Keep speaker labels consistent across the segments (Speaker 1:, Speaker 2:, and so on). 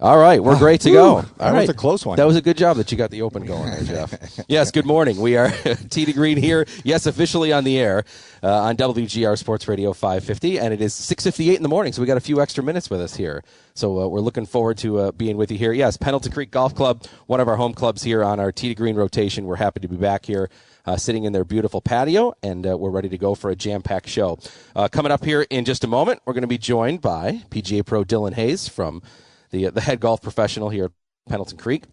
Speaker 1: All right, we're great to go. All
Speaker 2: that
Speaker 1: right.
Speaker 2: was a close one.
Speaker 1: That was a good job that you got the open going there, Jeff. yes, good morning. We are Tee to Green here. Yes, officially on the air uh, on WGR Sports Radio 550, and it is 6:58 in the morning. So we got a few extra minutes with us here. So uh, we're looking forward to uh, being with you here. Yes, Pendleton Creek Golf Club, one of our home clubs here on our Tee to Green rotation. We're happy to be back here. Uh, sitting in their beautiful patio, and uh, we're ready to go for a jam-packed show. Uh, coming up here in just a moment, we're going to be joined by PGA Pro Dylan Hayes from the the head golf professional here at Pendleton Creek.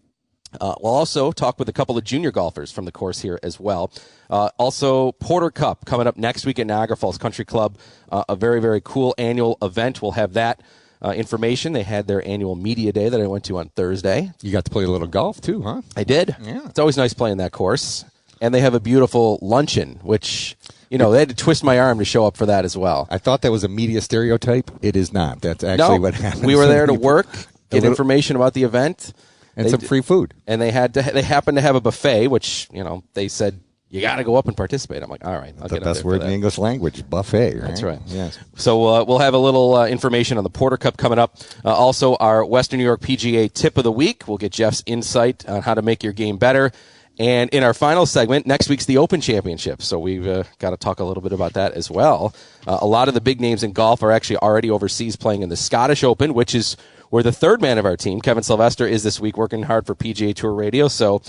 Speaker 1: Uh, we'll also talk with a couple of junior golfers from the course here as well. Uh, also, Porter Cup coming up next week at Niagara Falls Country Club, uh, a very very cool annual event. We'll have that. Uh, information. They had their annual media day that I went to on Thursday.
Speaker 2: You got to play a little golf too, huh?
Speaker 1: I did.
Speaker 2: Yeah.
Speaker 1: It's always nice playing that course. And they have a beautiful luncheon, which, you know, they had to twist my arm to show up for that as well.
Speaker 2: I thought that was a media stereotype. It is not. That's actually
Speaker 1: no,
Speaker 2: what happened.
Speaker 1: we were there to work, get
Speaker 2: little-
Speaker 1: information about the event.
Speaker 2: and
Speaker 1: They
Speaker 2: some
Speaker 1: d-
Speaker 2: free food.
Speaker 1: and they had to they happened to have a buffet which you know they said you got to go up and participate i'm like all right I'll
Speaker 2: The best word in the English language, buffet. Right?
Speaker 1: That's right.
Speaker 2: Yes.
Speaker 1: So uh, we'll have a little uh, information on the Porter Cup coming up. Uh, also, our Western New York PGA Tip of the Week. We'll get Jeff's insight on how to make your game better. And in our final segment, next week's the Open Championship. So we've uh, got to talk a little bit about that as well. Uh, a lot of the big names in golf are actually already overseas playing in the Scottish Open, which is where the third man of our team, Kevin Sylvester, is this week working hard for PGA Tour Radio. So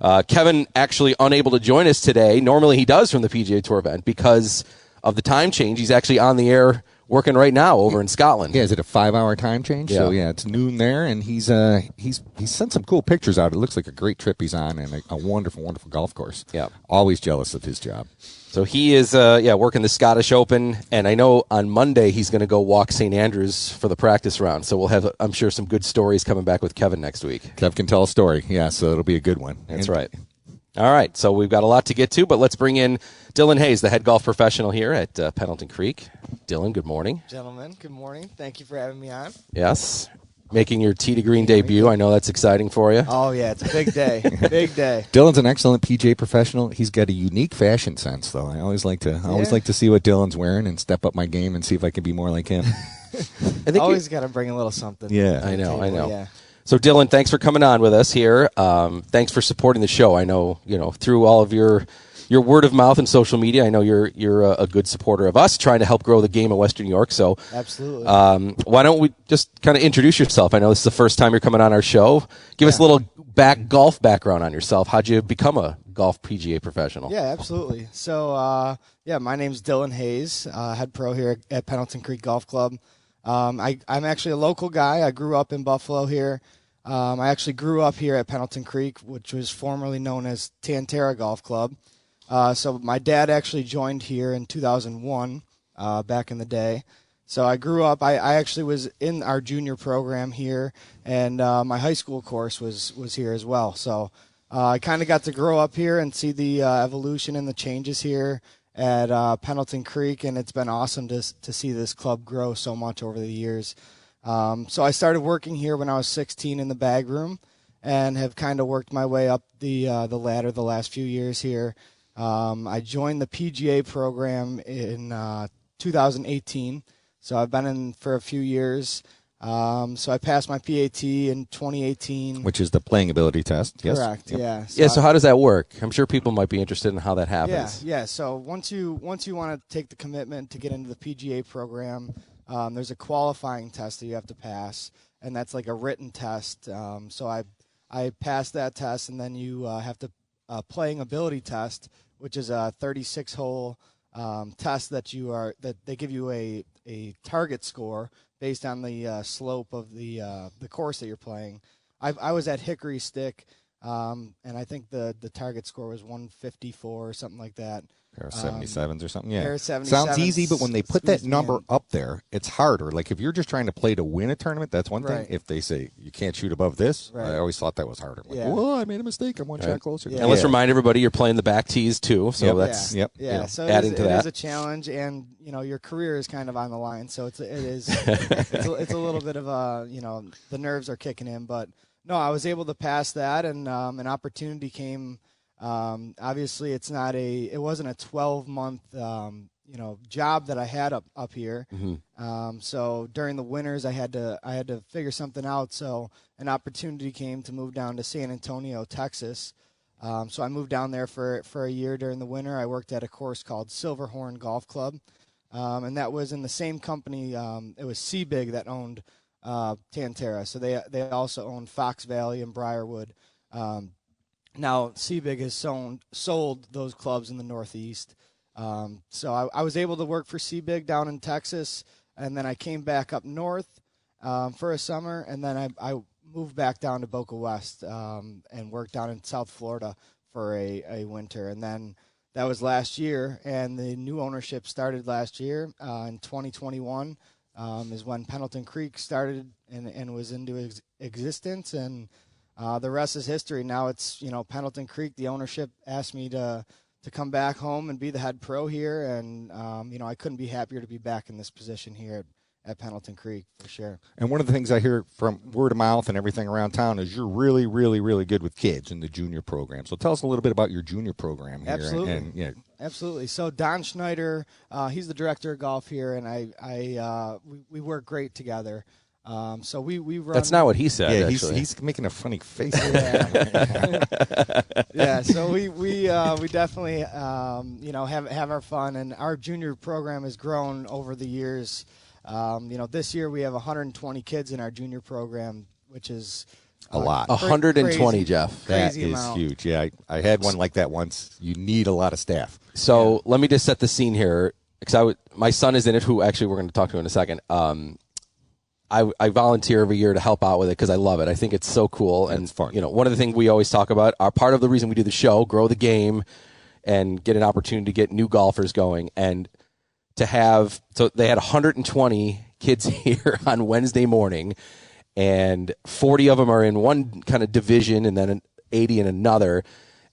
Speaker 1: uh, Kevin actually unable to join us today. Normally he does from the PGA Tour event because of the time change. He's actually on the air working right now over in Scotland.
Speaker 2: Yeah, is it a five-hour time change? Yeah. So
Speaker 1: Yeah.
Speaker 2: it's noon there, and he's uh he's he's sent some cool pictures out. It looks like a great trip he's on, and a, a wonderful, wonderful golf course.
Speaker 1: Yeah.
Speaker 2: always jealous of his job.
Speaker 1: So he is, uh, yeah, working the Scottish Open, and I know on Monday he's going to go walk St Andrews for the practice round. So we'll have, I'm sure, some good stories coming back with Kevin next week.
Speaker 2: Kev can tell a story. Yeah, so it'll be a good one.
Speaker 1: That's
Speaker 2: And-
Speaker 1: right. All right, so we've got a lot to get to, but let's bring in Dylan Hayes, the head golf professional here at uh, Pendleton Creek. Dylan, good morning.
Speaker 3: Gentlemen, good morning. Thank you for having me on.
Speaker 1: Yes, making your tee to green debut. I know that's exciting for you.
Speaker 3: Oh yeah, it's a big day. big day.
Speaker 2: Dylan's an excellent PGA professional. He's got a unique fashion sense, though. I always like to I always
Speaker 3: Yeah.
Speaker 2: like to see what Dylan's wearing and step up my game and see if I can be more like him.
Speaker 1: I think
Speaker 3: Always got to bring a little something.
Speaker 2: Yeah.
Speaker 1: I
Speaker 3: the
Speaker 1: know, I know.
Speaker 3: Yeah.
Speaker 1: So, Dylan, thanks for coming on with us here. Um, thanks for supporting the show. I know, you know, through all of your your word of mouth and social media, I know you're you're a, a good supporter of us, trying to help grow the game in Western New York. So,
Speaker 3: Absolutely.
Speaker 1: um, why don't we just kind of introduce yourself? I know this is the first time you're coming on our show. Give us a little back golf background on yourself. How'd you become a golf PGA professional?
Speaker 3: yeah, absolutely. So, uh, yeah, my name's Dylan Hayes, uh, head pro here at Pendleton Creek Golf Club. Um, I, I'm actually a local guy. I grew up in Buffalo here. Um, I actually grew up here at Pendleton Creek, which was formerly known as Tan Tara Golf Club. Uh, so my dad actually joined here in 2001, uh, back in the day. So I grew up. I, I actually was in our junior program here, and uh, my high school course was was here as well. So uh, I kind of got to grow up here and see the uh, evolution and the changes here at uh, Pendleton Creek, and it's been awesome to to see this club grow so much over the years. Um, so I started working here when I was 16 in the bag room, and have kind of worked my way up the the ladder the last few years here. Um, I joined the PGA program in uh, 2018, so I've been in for a few years. Um, so I passed my PAT in 2018.
Speaker 2: Which is the playing ability test. Yes.
Speaker 3: Correct.
Speaker 2: Yep.
Speaker 3: Yeah.
Speaker 1: Yeah. So, how does that work? I'm sure people might be interested in how that
Speaker 3: Yeah,
Speaker 1: happens.
Speaker 3: yeah. So once you once you want to take the commitment to get into the PGA program, um, there's a qualifying test that you have to pass, and that's like a written test. Um, so I I passed that test, and then you uh, have to uh, playing ability test, which is a 36 hole um, test that you are that they give you a a target score based on the uh, slope of the uh, the course that you're playing. I, I was at Hickory Stick, um, and I think the the target score was 154 or something like that.
Speaker 2: Pair of 77s or something. Yeah.
Speaker 3: pair of
Speaker 2: Sounds easy, but when they put that number
Speaker 3: in.
Speaker 2: up there, it's harder. Like if you're just trying to play to win a tournament, that's one
Speaker 3: Right.
Speaker 2: thing. If they say you can't shoot above this,
Speaker 3: Right.
Speaker 2: I always thought that was harder. Like,
Speaker 3: Yeah.
Speaker 2: Whoa, I made a mistake. I'm one shot closer.
Speaker 3: Yeah.
Speaker 1: And let's
Speaker 2: Yeah.
Speaker 1: remind everybody you're playing the back tees too, so
Speaker 2: Yep.
Speaker 1: that's
Speaker 3: yeah,
Speaker 2: yep,
Speaker 3: yeah.
Speaker 1: you know,
Speaker 3: so
Speaker 1: adding
Speaker 3: it is,
Speaker 1: to
Speaker 3: it
Speaker 1: that.
Speaker 3: is a challenge, and you know your career is kind of on the line. So it's it is it's, a, it's a little bit of a you know the nerves are kicking in, but no, I was able to pass that, and um, an opportunity came. Um, obviously, it's not a it wasn't a 12 month um, you know job that I had up up here. Um, so during the winters, I had to I had to figure something out. So an opportunity came to move down to San Antonio, Texas. Um, so I moved down there for for a year during the winter. I worked at a course called Silverhorn Golf Club, um, and that was in the same company. Um, it was Seabig that owned uh, Tan Tara. So they they also owned Fox Valley and Briarwood. Now Seabig has sold sold those clubs in the Northeast. Um, so I, I was able to work for Seabig down in Texas, and then I came back up north um, for a summer, and then I, I moved back down to Boca West um, and worked down in South Florida for a, a winter, and then that was last year, and the new ownership started last year uh, in 2021 um, is when Pendleton Creek started and, and was into ex- existence, and uh, the rest is history. Now it's you know Pendleton Creek. The ownership asked me to to come back home and be the head pro here, and um, you know I couldn't be happier to be back in this position here at, at Pendleton Creek for sure.
Speaker 2: And one of the things I hear from word of mouth and everything around town is you're really, really, really good with kids in the junior program. So tell us a little bit about your junior program here.
Speaker 3: Absolutely.
Speaker 2: And, and yeah,
Speaker 3: Absolutely. So Don Schneider, uh, he's the director of golf here, and I, I, uh, we, we work great together. Um, so we we run.
Speaker 1: that's not what he said.
Speaker 2: yeah, he's, he's making a funny face.
Speaker 3: yeah, yeah. so we we uh, we definitely um, you know have have our fun, and our junior program has grown over the years. Um, you know, this year we have 120 kids in our junior program, which is
Speaker 2: A lot.
Speaker 3: cra-
Speaker 1: 120,
Speaker 3: crazy-
Speaker 1: Jeff.
Speaker 2: That
Speaker 3: Crazy
Speaker 2: is
Speaker 3: amount.
Speaker 2: huge. Yeah, I, I had one like that once. You need a lot of staff.
Speaker 1: So let me just set the scene here, because I w- my son is in it, who actually we're going to talk to in a second. Um, I, I volunteer every year to help out with it because I love it. I think it's so cool, and
Speaker 2: It's fun.
Speaker 1: you know, one of the things we always talk about are part of the reason we do the show, grow the game, and get an opportunity to get new golfers going, and to have so they had 120 kids here on Wednesday morning, and 40 of them are in one kind of division, and then 80 in another,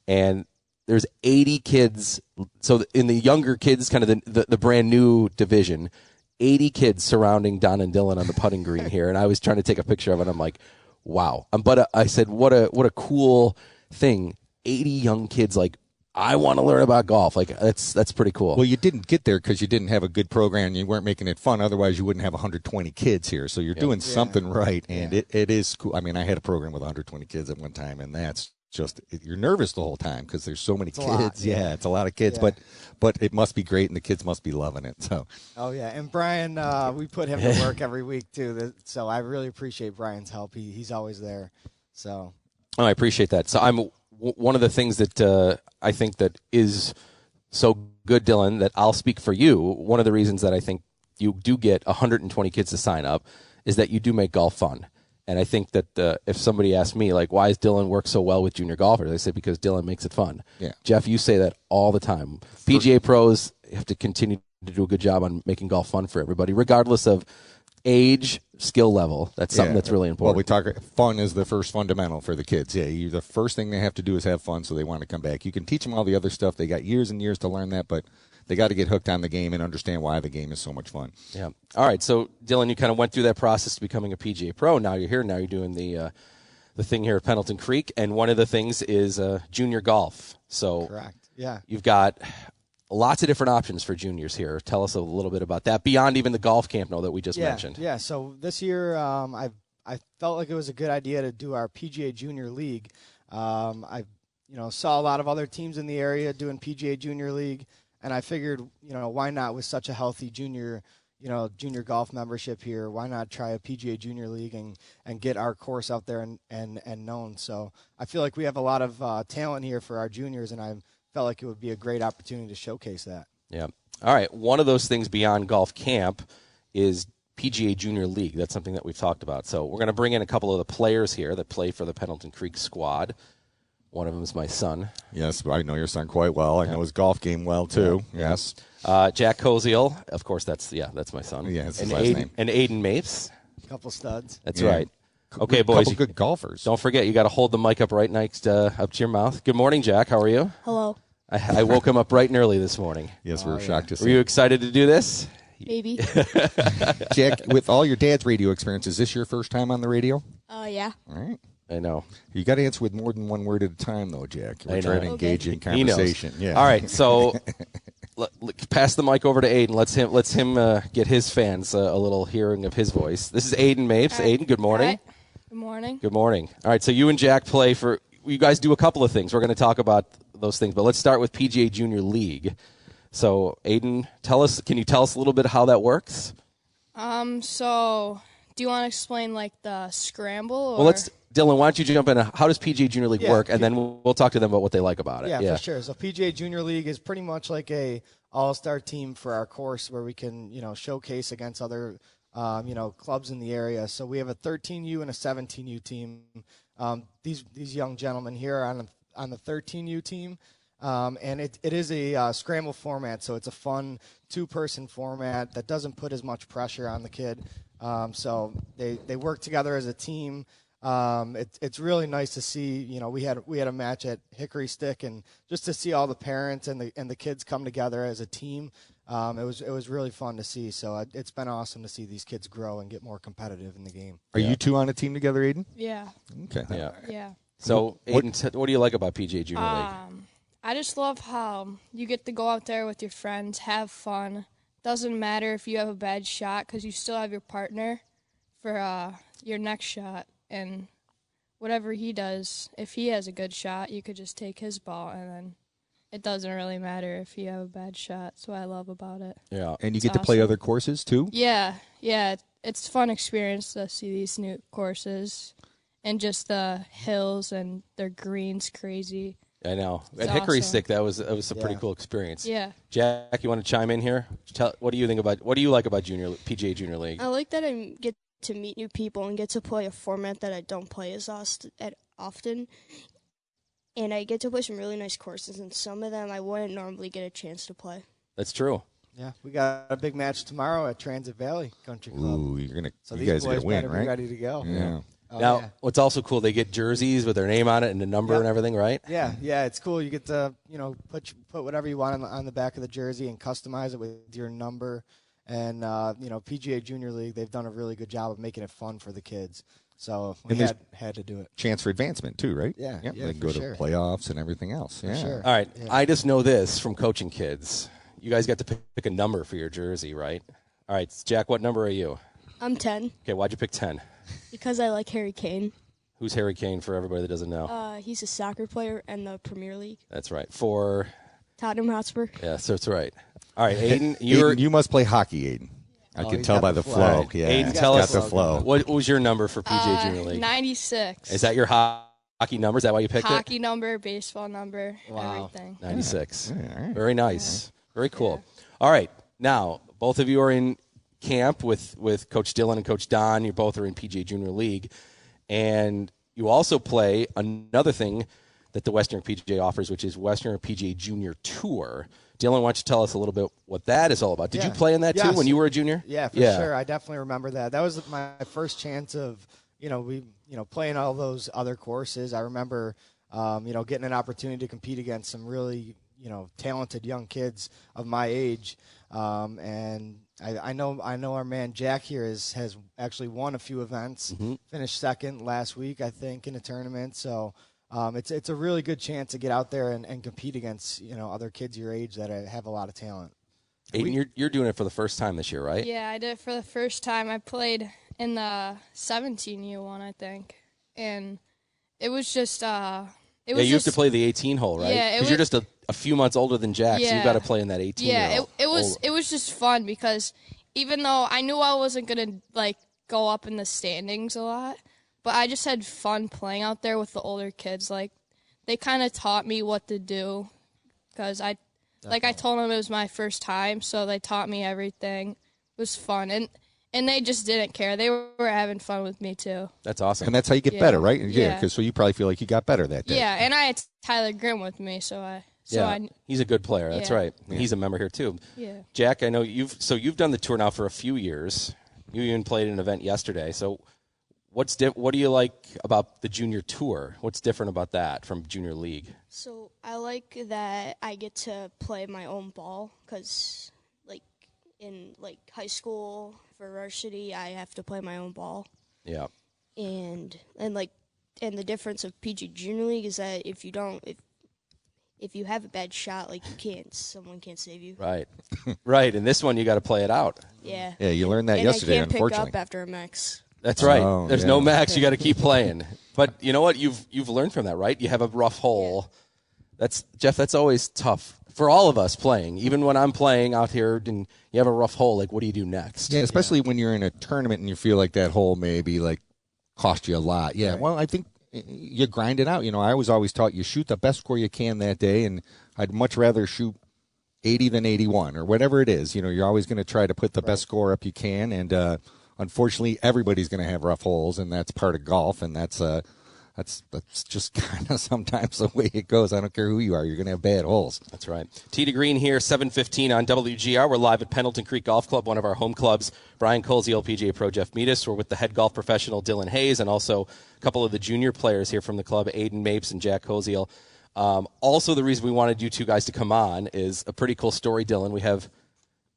Speaker 1: and there's 80 kids. So in the younger kids, kind of the the, the brand new division, 80 kids surrounding Don and Dylan on the putting green here, and I was trying to take a picture of it. I'm like, wow. Um, but uh, I said, what a what a cool thing. 80 young kids like. I want to learn about golf. Like that's that's pretty cool.
Speaker 2: Well, you didn't get there because you didn't have a good program and you weren't making it fun. Otherwise, you wouldn't have 120 kids here. So you're doing something right, and it, it is cool. I mean, I had a program with 120 kids at one time, and that's just you're nervous the whole time because there's so many
Speaker 3: a
Speaker 2: kids.
Speaker 3: lot,
Speaker 2: yeah.
Speaker 3: yeah.
Speaker 2: it's a lot of kids,
Speaker 3: Yeah.
Speaker 2: but but it must be great, and the kids must be loving it. So
Speaker 3: Oh yeah, and Brian, uh, we put him to work every week too. So I really appreciate Brian's help. He he's always there. So
Speaker 1: Oh, I appreciate that. So I'm w- one of the things that uh, I think that is so good, Dylan, that I'll speak for you. One of the reasons that I think you do get 120 kids to sign up is that you do make golf fun. And I think that uh, if somebody asked me, like, why does Dylan work so well with junior golfers? I say because Dylan makes it fun.
Speaker 2: Yeah.
Speaker 1: Jeff, you say that all the time. PGA pros have to continue to do a good job on making golf fun for everybody, regardless of age, skill level. That's something
Speaker 2: Yeah.
Speaker 1: that's really important.
Speaker 2: Well, we talk fun is the first fundamental for the kids. Yeah, you, the first thing they have to do is have fun, so they want to come back. You can teach them all the other stuff; they got years and years to learn that, but they got to get hooked on the game and understand why the game is so much fun.
Speaker 1: Yeah. All right. So Dylan, you kind of went through that process to becoming a PGA pro. Now you're here. Now you're doing the uh, the thing here at Pendleton Creek, and one of the things is uh, junior golf. So
Speaker 3: correct. Yeah.
Speaker 1: you've got lots of different options for juniors here. Tell us a little bit about that beyond even the golf camp, no, that we just
Speaker 3: yeah,
Speaker 1: mentioned.
Speaker 3: Yeah. So this year, um, I I felt like it was a good idea to do our PGA Junior League. Um, I you know saw a lot of other teams in the area doing PGA Junior League, and I figured you know why not with such a healthy junior you know junior golf membership here. Why not try a PGA Junior League and and get our course out there and and and known? So I feel like we have a lot of uh, talent here for our juniors, and I felt like it would be a great opportunity to showcase that.
Speaker 1: Yeah. All right. One of those things beyond golf camp is PGA Junior League. That's something that we've talked about. So we're going to bring in a couple of the players here that play for the Pendleton Creek squad. One of them is my son,
Speaker 2: Yes, I know your son quite well. I know his golf game well too. Yes.
Speaker 1: uh, Jack Koziel. Of course, that's yeah, that's my son.
Speaker 2: Yeah, that's his
Speaker 1: and
Speaker 2: last
Speaker 1: Aiden,
Speaker 2: name.
Speaker 1: And Aiden Mapes.
Speaker 3: A couple studs.
Speaker 1: That's
Speaker 2: Yeah.
Speaker 1: right. Okay,
Speaker 2: Good-
Speaker 1: boys.
Speaker 2: Couple
Speaker 1: you-
Speaker 2: good golfers.
Speaker 1: Don't forget, you got to hold the mic up right next uh, up to your mouth. Good morning, Jack. How are you?
Speaker 4: Hello.
Speaker 1: I, I woke him up bright and early this morning.
Speaker 2: Yes, we're shocked to see.
Speaker 1: Were you excited to do this?
Speaker 4: Maybe.
Speaker 2: Jack, with all your dad's radio experience, is this your first time on the radio?
Speaker 4: uh, yeah.
Speaker 2: All right.
Speaker 1: I know.
Speaker 2: You got to answer with more than one word at a time, though, Jack. We're
Speaker 1: I know.
Speaker 2: trying to engage in conversation. Yeah.
Speaker 1: All right. So let, let- pass the mic over to Aiden. Let's him let's him uh, get his fans uh, a little hearing of his voice. This is Aiden Mapes. Aiden, good morning.
Speaker 4: Hi. Good morning.
Speaker 1: Good morning. All right. So you and Jack play for. You guys do a couple of things. We're going to talk about those things, but let's start with PGA Junior League. So Aiden, tell us. Can you tell us a little bit how that works?
Speaker 4: Um. So, do you want to explain like the scramble? Or?
Speaker 1: Well, let's. Dylan, why don't you jump in? How does PGA Junior League
Speaker 3: Yeah,
Speaker 1: work, and then we'll, we'll talk to them about what they like about it.
Speaker 3: Yeah, for sure. So PGA Junior League is pretty much like a all-star team for our course, where we can you know showcase against other um, you know clubs in the area. So we have a 13U and a 17U team. Um, these these young gentlemen here are on the, on the 13U team. Um, and it, it is a uh, scramble format, so it's a fun two-person format that doesn't put as much pressure on the kid. Um, so they, they work together as a team. Um, it, it's really nice to see. You know, we had we had a match at Hickory Stick, and just to see all the parents and the and the kids come together as a team, um, it was it was really fun to see. So it, it's been awesome to see these kids grow and get more competitive in the game.
Speaker 2: Are you two on a team together, Aiden?
Speaker 4: yeah.
Speaker 2: Okay.
Speaker 1: Yeah.
Speaker 4: Yeah.
Speaker 1: So,
Speaker 2: What-
Speaker 1: Aiden, t- what do you like about PGA Junior League?
Speaker 4: Um. I just love how you get to go out there with your friends, have fun. Doesn't matter if you have a bad shot because you still have your partner for uh, your next shot, and whatever he does, if he has a good shot, you could just take his ball, and then it doesn't really matter if you have a bad shot. That's what I love about it.
Speaker 1: Yeah.
Speaker 2: And you
Speaker 4: It's
Speaker 2: get to play other courses too?
Speaker 4: Yeah, yeah, it's a fun experience to see these new courses and just the hills and their greens crazy.
Speaker 1: I know.
Speaker 4: It's
Speaker 1: At Hickory. Stick, that was that was a pretty cool experience.
Speaker 4: Yeah.
Speaker 1: Jack, you want to chime in here? Tell, what do you think about what do you like about Junior PGA Junior League?
Speaker 5: I like that I get to meet new people and get to play a format that I don't play as often. And I get to play some really nice courses, and some of them I wouldn't normally get a chance to play.
Speaker 1: That's true.
Speaker 3: Yeah, we got a big match tomorrow at Transit Valley Country Club.
Speaker 2: Ooh, you're gonna
Speaker 3: so
Speaker 2: you
Speaker 3: these
Speaker 2: guys are
Speaker 3: boys
Speaker 2: gonna win,
Speaker 3: better be
Speaker 2: right?
Speaker 3: ready to go.
Speaker 2: Yeah.
Speaker 3: Oh,
Speaker 1: now,
Speaker 3: yeah.
Speaker 1: what's also cool, they get jerseys with their name on it and the number
Speaker 3: Yep.
Speaker 1: and everything, right?
Speaker 3: Yeah, yeah, it's cool. You get to you know put put whatever you want on the, on the back of the jersey and customize it with your number. And uh, you know PGA Junior League, they've done a really good job of making it fun for the kids. So we had had to do it.
Speaker 2: Chance for advancement too, right?
Speaker 3: Yeah,
Speaker 2: Yep,
Speaker 3: yeah,
Speaker 2: they can go
Speaker 3: sure.
Speaker 2: to playoffs and everything else. Yeah.
Speaker 3: sure.
Speaker 1: All right.
Speaker 3: Yeah.
Speaker 1: I just know this from coaching kids. You guys got to pick, pick a number for your jersey, right? All right, Jack, what number are you?
Speaker 5: I'm 10
Speaker 1: Okay, why'd you pick 10?
Speaker 5: because I like Harry Kane.
Speaker 1: Who's Harry Kane for everybody that doesn't know?
Speaker 5: Uh, he's a soccer player in the Premier League.
Speaker 1: That's right. For,
Speaker 5: Tottenham Hotspur.
Speaker 1: yeah, so it's right. All right, Aiden,
Speaker 2: Aiden,
Speaker 1: you're.
Speaker 2: you must play hockey, Aiden. I
Speaker 3: Oh,
Speaker 2: can
Speaker 3: he's
Speaker 2: tell
Speaker 3: got
Speaker 2: by
Speaker 3: the
Speaker 2: the
Speaker 3: flow.
Speaker 2: flow.
Speaker 1: Right.
Speaker 2: Yeah,
Speaker 1: Aiden,
Speaker 2: he's
Speaker 1: tell
Speaker 2: got
Speaker 1: us-
Speaker 2: the flow.
Speaker 1: What was your number for PGA
Speaker 4: Uh,
Speaker 1: Junior League?
Speaker 4: 96.
Speaker 1: Is that your ho- hockey number? Is that why you picked it?
Speaker 4: hockey number, baseball number,
Speaker 3: Wow.
Speaker 4: everything?
Speaker 1: 96.
Speaker 2: Yeah.
Speaker 1: Very nice. Very cool. All right. Now, both of you are in camp with, with Coach Dylan and Coach Don. You both are in PGA Junior League. And you also play another thing that the Western PGA offers, which is Western PGA Junior Tour. Dylan, why don't you tell us a little bit what that is all about? Did you play in that too when you were a junior?
Speaker 3: Yeah, for sure. I definitely remember that. That was my first chance of, you know, we, you know, playing all those other courses. I remember, um, you know, getting an opportunity to compete against some really, you know, talented young kids of my age. Um, and I, I know, I know our man Jack here is, has actually won a few events, finished second last week, I think, in a tournament. So, um, it's, it's a really good chance to get out there and, and compete against, you know, other kids your age that uh, have a lot of talent.
Speaker 1: Aiden, you're, you're doing it for the first time this year, right?
Speaker 4: Yeah, I did it for the first time. I played in the 17U one, I think, and it was just uh, it
Speaker 1: Yeah,
Speaker 4: was
Speaker 1: you have to play the 18 hole, right?
Speaker 4: Yeah,
Speaker 1: Because you're just a, a few months older than Jack, so you've got to play in that 18
Speaker 4: yeah. It, it was it was just fun because even though I knew I wasn't gonna like go up in the standings a lot, but I just had fun playing out there with the older kids. Like they kind of taught me what to do because I, like I told them it was my first time, so they taught me everything. It was fun and. And they just didn't care. They were having fun with me too.
Speaker 1: That's awesome.
Speaker 2: And that's how you get
Speaker 4: Yeah.
Speaker 2: better, right? Yeah.
Speaker 4: Yeah.
Speaker 2: Because so you probably feel like you got better that day.
Speaker 4: Yeah, and I had Tyler Grimm with me, so I so
Speaker 1: yeah,
Speaker 4: I
Speaker 1: he's a good player. That's
Speaker 4: Yeah.
Speaker 1: right. He's a member here too.
Speaker 4: yeah.
Speaker 1: Jack, I know you've so you've done the tour now for a few years. You even played an event yesterday. So, what's di- what do you like about the junior tour? What's different about that from junior league?
Speaker 5: So I like that I get to play my own ball because, like, in like high school for varsity, I have to play my own ball,
Speaker 1: Yeah,
Speaker 5: and and like, and the difference of PGA Junior League is that if you don't, if if you have a bad shot, like you can't, someone can't save you.
Speaker 1: right, right. And this one, you got to play it out.
Speaker 5: Yeah.
Speaker 2: Yeah, you learned that
Speaker 5: and
Speaker 2: yesterday,
Speaker 5: I can't pick
Speaker 2: unfortunately.
Speaker 5: up after a max.
Speaker 1: That's right.
Speaker 2: Oh,
Speaker 1: There's
Speaker 2: yeah.
Speaker 1: no max. You got to keep playing. But you know what? You've you've learned from that, right? You have a rough hole. That's Jeff. That's always tough for all of us playing. Even when I'm playing out here, and you have a rough hole. Like, what do you do next?
Speaker 2: Yeah, especially when you're in a tournament and you feel like that hole maybe like cost you a lot. Yeah, well, I think uh, you grind it out. You know, I was always taught you shoot the best score you can that day, and I'd much rather shoot 80 than 81 or whatever it is. You know, you're always going to try to put the best score up you can, and uh, unfortunately, everybody's going to have rough holes, and that's part of golf, and that's uh, that's that's just kind of sometimes the way it goes. I don't care who you are, you're going to have bad holes.
Speaker 1: That's right. Tee to Green here, 715 on WGR. We're live at Pendleton Creek Golf Club, one of our home clubs. Brian Koziel, the LPGA Pro, Jeff Metis. We're with the head golf professional, Dylan Hayes, and also a couple of the junior players here from the club, Aiden Mapes and Jack Koziel. Um, also, the reason we wanted you two guys to come on is a pretty cool story, Dylan. We have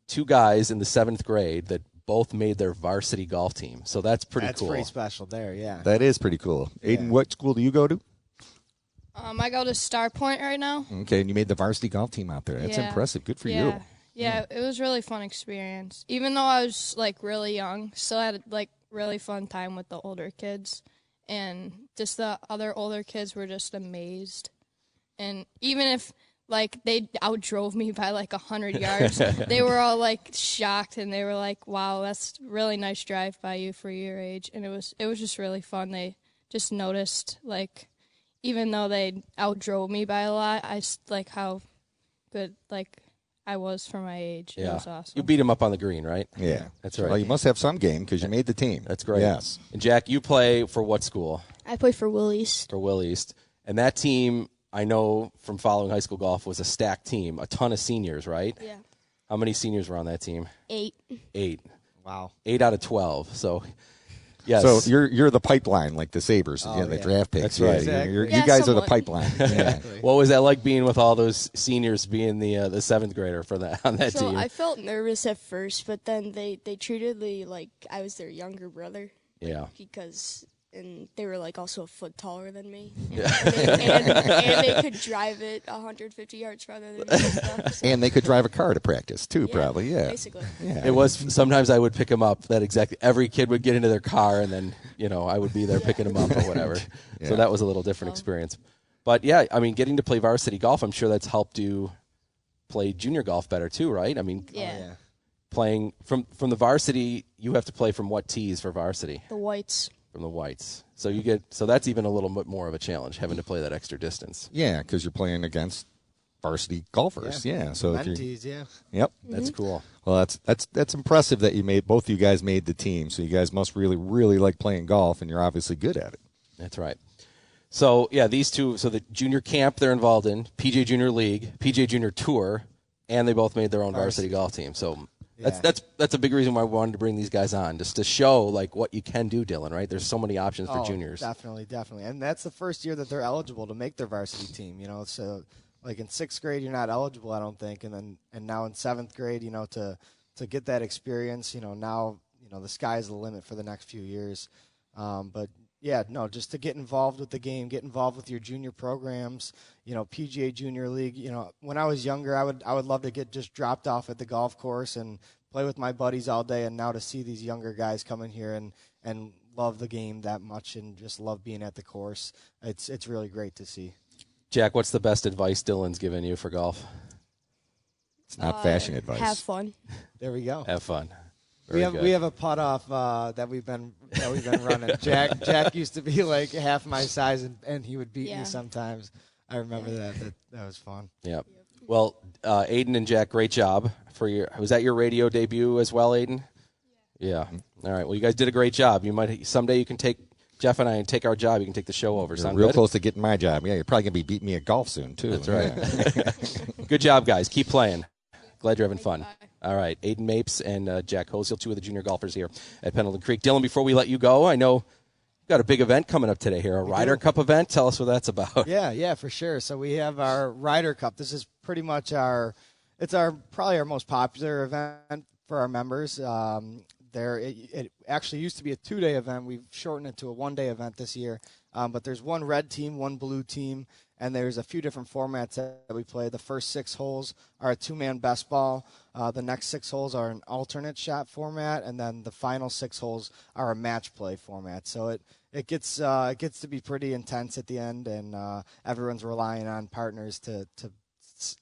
Speaker 1: two guys in the seventh grade that both made their varsity golf team. So that's pretty
Speaker 3: That's
Speaker 1: cool.
Speaker 3: pretty special there. Yeah.
Speaker 2: That is pretty cool. Aiden, what school do you go to?
Speaker 4: Um, I go to Starpoint right now.
Speaker 2: Okay, and you made the varsity golf team out there. That's
Speaker 4: Yeah.
Speaker 2: impressive. Good for
Speaker 4: yeah.
Speaker 2: you.
Speaker 4: Yeah, it was a really fun experience. Even though I was like really young, still had like really fun time with the older kids, and just the other older kids were just amazed. And even if like they outdrove me by like a hundred yards, they were all like shocked and they were like, "Wow, that's really nice drive by you for your age." And it was it was just really fun. They just noticed like even though they outdrove me by a lot, I s- like how good like I was for my age. It
Speaker 1: Yeah.
Speaker 4: was awesome.
Speaker 1: You beat him up on the green, right?
Speaker 2: Yeah,
Speaker 1: That's right.
Speaker 2: Well, you must have some game because you made the team.
Speaker 1: That's great.
Speaker 2: Yes.
Speaker 1: And Jack, you play for what school?
Speaker 5: I play for Willie's.
Speaker 1: for Will East. And that team, I know from following high school golf, was a stacked team. A ton of seniors, right?
Speaker 5: Yeah.
Speaker 1: How many seniors were on that team?
Speaker 5: Eight.
Speaker 1: Eight.
Speaker 3: Wow.
Speaker 1: Eight out of 12. So, yes.
Speaker 2: So you're you're the pipeline, like the Sabres,
Speaker 3: Oh,
Speaker 2: yeah, the
Speaker 3: yeah.
Speaker 2: draft picks.
Speaker 1: That's
Speaker 2: Yeah,
Speaker 1: right.
Speaker 2: you're- you're-
Speaker 5: Yeah,
Speaker 2: you guys are the pipeline. Yeah.
Speaker 1: what was that like being with all those seniors being the uh, the seventh grader for that on that
Speaker 5: So
Speaker 1: team?
Speaker 5: I felt nervous at first, but then they they treated me like I was their younger brother
Speaker 1: yeah.
Speaker 5: because and they were like also a foot taller than me. And, they, and, and they could drive it 150 yards farther than me. And, stuff, so-
Speaker 2: and they could drive a car to practice too,
Speaker 5: yeah,
Speaker 2: probably. Yeah.
Speaker 5: Basically.
Speaker 2: Yeah.
Speaker 1: It was sometimes I would pick them up. That exactly every kid would get into their car, and then you know I would be there picking them up or whatever.
Speaker 2: Yeah.
Speaker 1: So that was a little different experience. But yeah, I mean, getting to play varsity golf, I'm sure that's helped you play junior golf better too, right? I mean,
Speaker 5: Yeah.
Speaker 1: Oh, playing from from the varsity, you have to play from what tees for varsity
Speaker 5: The whites.
Speaker 1: From the whites. So you get so that's even a little bit more of a challenge having to play that extra distance.
Speaker 2: Yeah, because you're playing against varsity golfers. Yeah. So if you're,
Speaker 3: Mentees, yeah.
Speaker 2: yep.
Speaker 1: That's mm-hmm. cool.
Speaker 2: Well, that's that's that's impressive that you made both you guys made the team. So you guys must really really like playing golf, and you're obviously good at it.
Speaker 1: That's right. So yeah, these two. So the junior camp they're involved in, PGA Junior League, PGA Junior Tour, and they both made their own varsity golf team. So that's
Speaker 3: Yeah.
Speaker 1: that's that's a big reason why we wanted to bring these guys on, just to show like what you can do, Dylan. Right? There's so many options for
Speaker 3: Oh,
Speaker 1: juniors.
Speaker 3: Definitely, definitely. And that's the first year that they're eligible to make their varsity team, you know. So like in sixth grade you're not eligible, I don't think, and then and now in seventh grade, you know, to to get that experience, you know, now, you know, the sky's the limit for the next few years. Um, but yeah, no, just to get involved with the game, get involved with your junior programs, you know, PGA Junior League. You know, when I was younger, I would I would love to get just dropped off at the golf course and play with my buddies all day. And now to see these younger guys come in here and and love the game that much and just love being at the course, it's it's really great to see.
Speaker 1: Jack, what's the best advice Dylan's given you for golf?
Speaker 2: It's not fashion advice.
Speaker 5: Have fun.
Speaker 3: There we go.
Speaker 1: Have fun.
Speaker 3: we have
Speaker 1: good.
Speaker 3: we have a putt off uh, that we've been that we've been running. Jack Jack used to be like half my size, and, and he would beat
Speaker 5: Yeah.
Speaker 3: me sometimes. I remember that. That that was fun.
Speaker 1: Yep. Well, uh, Aiden and Jack, great job for your. Was that your radio debut as well, Aiden? Yeah. All right. Well, you guys did a great job. You might someday you can take Jeff and I and take our job. You can take the show over.
Speaker 2: You're
Speaker 1: Sound
Speaker 2: real
Speaker 1: good?
Speaker 2: close to getting my job. Yeah, you're probably gonna be beating me at golf soon too.
Speaker 1: That's right. good job, guys. Keep playing. Glad you're having fun. All right, Aiden Mapes and uh, Jack Koziel, two of the junior golfers here at Pendleton Creek. Dylan, before we let you go, I know you've got a big event coming up today here, a Ryder Cup event. Tell us what that's about.
Speaker 3: Yeah, yeah, for sure. So we have our Ryder Cup. This is pretty much our, it's our probably our most popular event for our members. Um, there, it, it actually used to be a two-day event. We've shortened it to a one-day event this year. Um, but there's one red team, one blue team, and there's a few different formats that we play. The first six holes are a two-man best ball. Uh, the next six holes are an alternate shot format, and then the final six holes are a match play format. So it it gets uh, it gets to be pretty intense at the end, and uh, everyone's relying on partners to to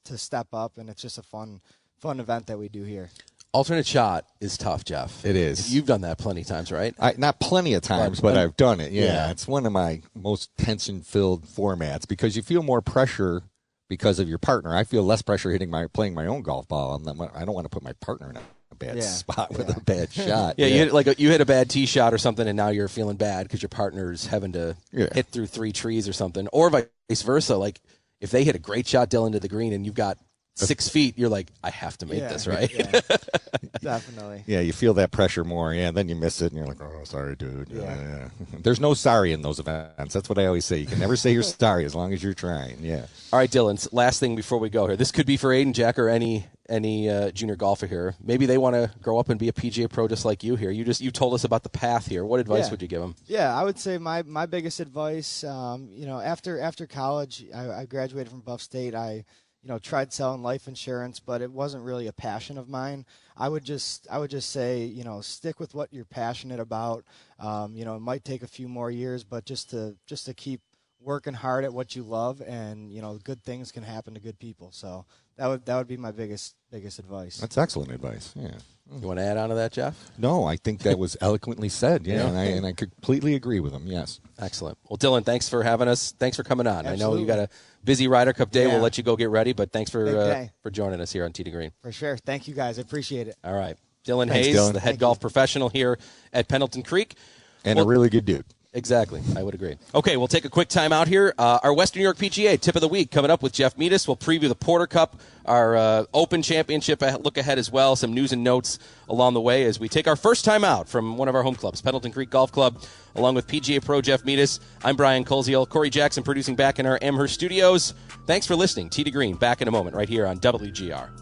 Speaker 3: to step up, and it's just a fun fun event that we do here.
Speaker 1: Alternate shot is tough, Jeff.
Speaker 2: It is.
Speaker 1: You've done that plenty of times, right?
Speaker 2: I, not plenty of times,
Speaker 1: But-
Speaker 2: but, I've done it. Yeah,
Speaker 1: Yeah.
Speaker 2: it's one of my most tension-filled formats because you feel more pressure because of your partner. I feel less pressure hitting my playing my own golf ball. I'm not, I don't want to put my partner in a, a bad
Speaker 3: Yeah,
Speaker 2: spot with
Speaker 3: yeah.
Speaker 2: a bad shot.
Speaker 1: Yeah, you hit, like a, you hit a bad tee shot or something, and now you're feeling bad because your partner's having to hit through three trees or something, or vice versa. Like if they hit a great shot, Dylan, to the green, and you've got six feet, you're like, I have to make
Speaker 3: Yeah,
Speaker 1: this right.
Speaker 3: yeah. Definitely.
Speaker 2: Yeah, you feel that pressure more. Yeah, then you miss it, and you're like, "Oh, sorry, dude." Yeah,
Speaker 3: Yeah.
Speaker 2: yeah. There's no sorry in those events. That's what I always say. You can never say you're sorry as long as you're trying. Yeah.
Speaker 1: All right, Dylan. Last thing before we go here, this could be for Aiden, Jack, or any any uh, junior golfer here. Maybe they want to grow up and be a PGA pro just like you here. You just you told us about the path here. What advice
Speaker 3: Yeah.
Speaker 1: would you give them?
Speaker 3: Yeah, I would say my, my biggest advice, um, you know, after after college, I, I graduated from Buff State. I, you know, tried selling life insurance, but it wasn't really a passion of mine. I would just I would just say, you know, stick with what you're passionate about. Um, you know, it might take a few more years, but just to just to keep working hard at what you love, and you know, good things can happen to good people. So that would that would be my biggest biggest advice.
Speaker 2: That's excellent advice. Yeah.
Speaker 1: You want to add on to that, Jeff?
Speaker 2: No, I think that was eloquently said. Yeah,
Speaker 1: Yeah.
Speaker 2: And, I, and I completely agree with him. Yes.
Speaker 1: Excellent. Well, Dylan, thanks for having us. Thanks for coming on. I know you got a busy Ryder Cup day.
Speaker 3: Yeah.
Speaker 1: We'll let you go get ready, but thanks for uh, for joining us here on Tee to Green.
Speaker 3: For sure. Thank you guys. I appreciate it.
Speaker 1: All right, Dylan
Speaker 2: Thanks,
Speaker 1: Hayes,
Speaker 2: Dylan.
Speaker 1: the head
Speaker 3: Thank
Speaker 1: golf
Speaker 3: you.
Speaker 1: professional here at Pendleton Creek.
Speaker 2: And
Speaker 1: Well-
Speaker 2: a really good dude.
Speaker 1: Exactly. I would agree. Okay, we'll take a quick time out here. Uh, our Western New York PGA tip of the week coming up with Jeff Meadis. We'll preview the Porter Cup, our uh, Open Championship look ahead as well. Some news and notes along the way as we take our first time out from one of our home clubs, Pendleton Creek Golf Club, along with PGA Pro Jeff Meadis. I'm Brian Koziel. Corey Jackson producing back in our Amherst studios. Thanks for listening. Tee to Green back in a moment right here on WGR.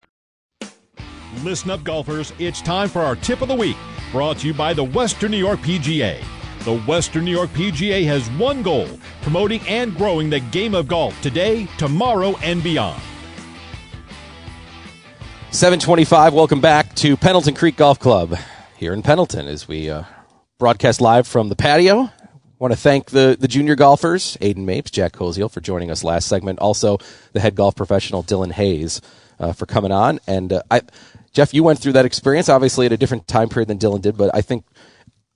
Speaker 6: Listen up, golfers. It's time for our tip of the week, brought to you by the Western New York PGA. The Western New York PGA has one goal promoting and growing the game of golf today, tomorrow, and beyond.
Speaker 1: 725, welcome back to Pendleton Creek Golf Club here in Pendleton as we uh, broadcast live from the patio. Want to thank the, the junior golfers, Aiden Mapes, Jack Koziel, for joining us last segment. Also, the head golf professional, Dylan Hayes, uh, for coming on. And uh, I, Jeff, you went through that experience, obviously at a different time period than Dylan did, but I think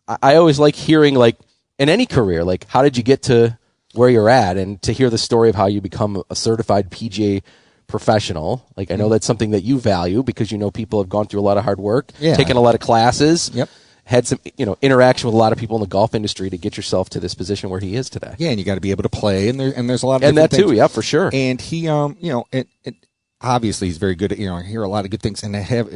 Speaker 1: I, I always like hearing, like, in any career, like, how did you get to where you're at? And to hear the story of how you become a certified PGA professional. Like, I know
Speaker 2: Mhm.
Speaker 1: that's something that you value because you know people have gone through a lot of hard work,
Speaker 2: Yeah.
Speaker 1: taken a lot of classes.
Speaker 2: Yep.
Speaker 1: Had some, you know, interaction with a lot of people in the golf industry to get yourself to this position where he is today.
Speaker 2: Yeah, and you got to be able to play, and there and there's a lot of
Speaker 1: And that too, yeah, for sure.
Speaker 2: And he, um, you know, it, it obviously he's very good at you know I hear a lot of good things, and I have,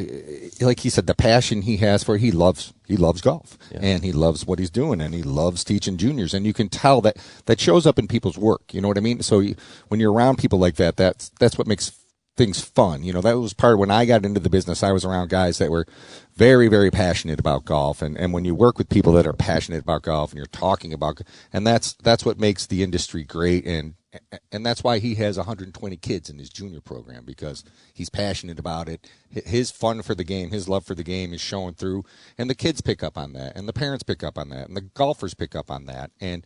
Speaker 2: like he said, the passion he has for it, he loves he loves golf, and he loves what he's doing, and he loves teaching juniors, and you can tell that that shows up in people's work. You know what I mean? So you, when you're around people like that, that's that's what makes things fun. You know, that was part of when I got into the business. I was around guys that were very, very passionate about golf, and and when you work with people that are passionate about golf, and you're talking about, and that's that's what makes the industry great, and and that's why he has 120 kids in his junior program because he's passionate about it. His fun for the game, his love for the game is showing through, and the kids pick up on that, and the parents pick up on that, and the golfers pick up on that, and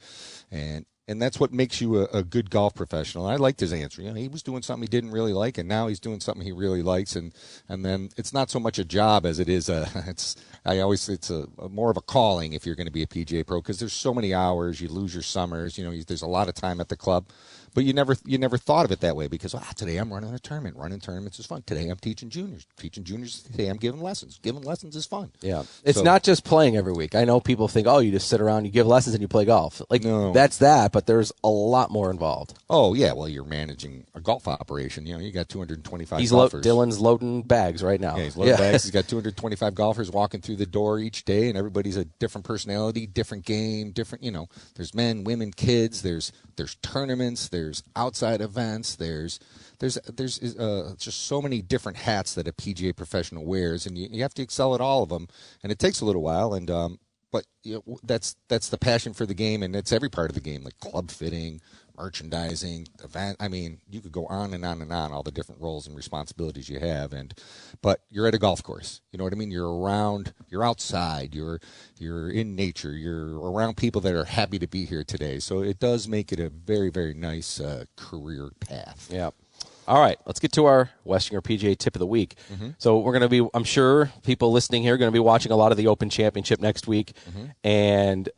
Speaker 2: and and that's what makes you a, a good golf professional. I liked his answer. You know, he was doing something he didn't really like, and now he's doing something he really likes, and and then it's not so much a job as it is a. It's I always it's a, a more of a calling if you're going to be a PGA pro because there's so many hours. You lose your summers. You know, you, there's a lot of time at the club, but you never you never thought of it that way because ah today I'm running a tournament. Running tournaments is fun. Today I'm teaching juniors. Teaching juniors. Today I'm giving lessons. Giving lessons is fun.
Speaker 1: Yeah. It's
Speaker 2: So-
Speaker 1: not just playing every week. I know people think, oh, you just sit around, you give lessons, and you play golf. Like,
Speaker 2: No.
Speaker 1: that's that, but there's a lot more involved.
Speaker 2: Oh yeah, well you're managing a golf operation. You know, you got 225
Speaker 1: He's lo-
Speaker 2: golfers.
Speaker 1: Dylan's loading bags right now.
Speaker 2: Yeah, he's loading bags. He's got 225 golfers walking through the door each day, and everybody's a different personality, different game, different. You know, there's men, women, kids. There's there's tournaments. There's outside events. There's there's there's uh, just so many different hats that a PGA professional wears, and you, you have to excel at all of them. And it takes a little while, and um, but you know, that's that's the passion for the game, and it's every part of the game, like club fitting, merchandising, event. I mean, you could go on and on and on, all the different roles and responsibilities you have, and but you're at a golf course. You know what I mean? You're around, you're outside, you're you're in nature, you're around people that are happy to be here today. So it does make it a very very nice uh, career path.
Speaker 1: Yeah. All right, let's get to our Western PGA tip of the week.
Speaker 2: Mhm.
Speaker 1: So we're going to be, I'm sure people listening here are going to be watching a lot of the Open Championship next week, and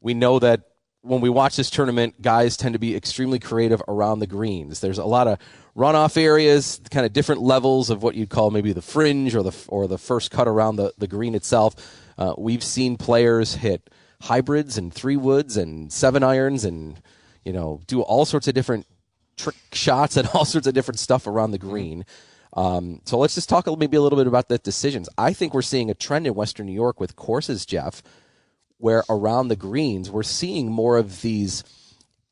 Speaker 1: we know that when we watch this tournament, guys tend to be extremely creative around the greens. There's a lot of runoff areas, kind of different levels of what you'd call maybe the fringe or the or the first cut around the the green itself. Uh, we've seen players hit hybrids and three woods and seven irons and you know do all sorts of different trick shots and all sorts of different stuff around the green. Um, so let's just talk maybe a little bit about the decisions. I think we're seeing a trend in Western New York with courses, Jeff, where around the greens we're seeing more of these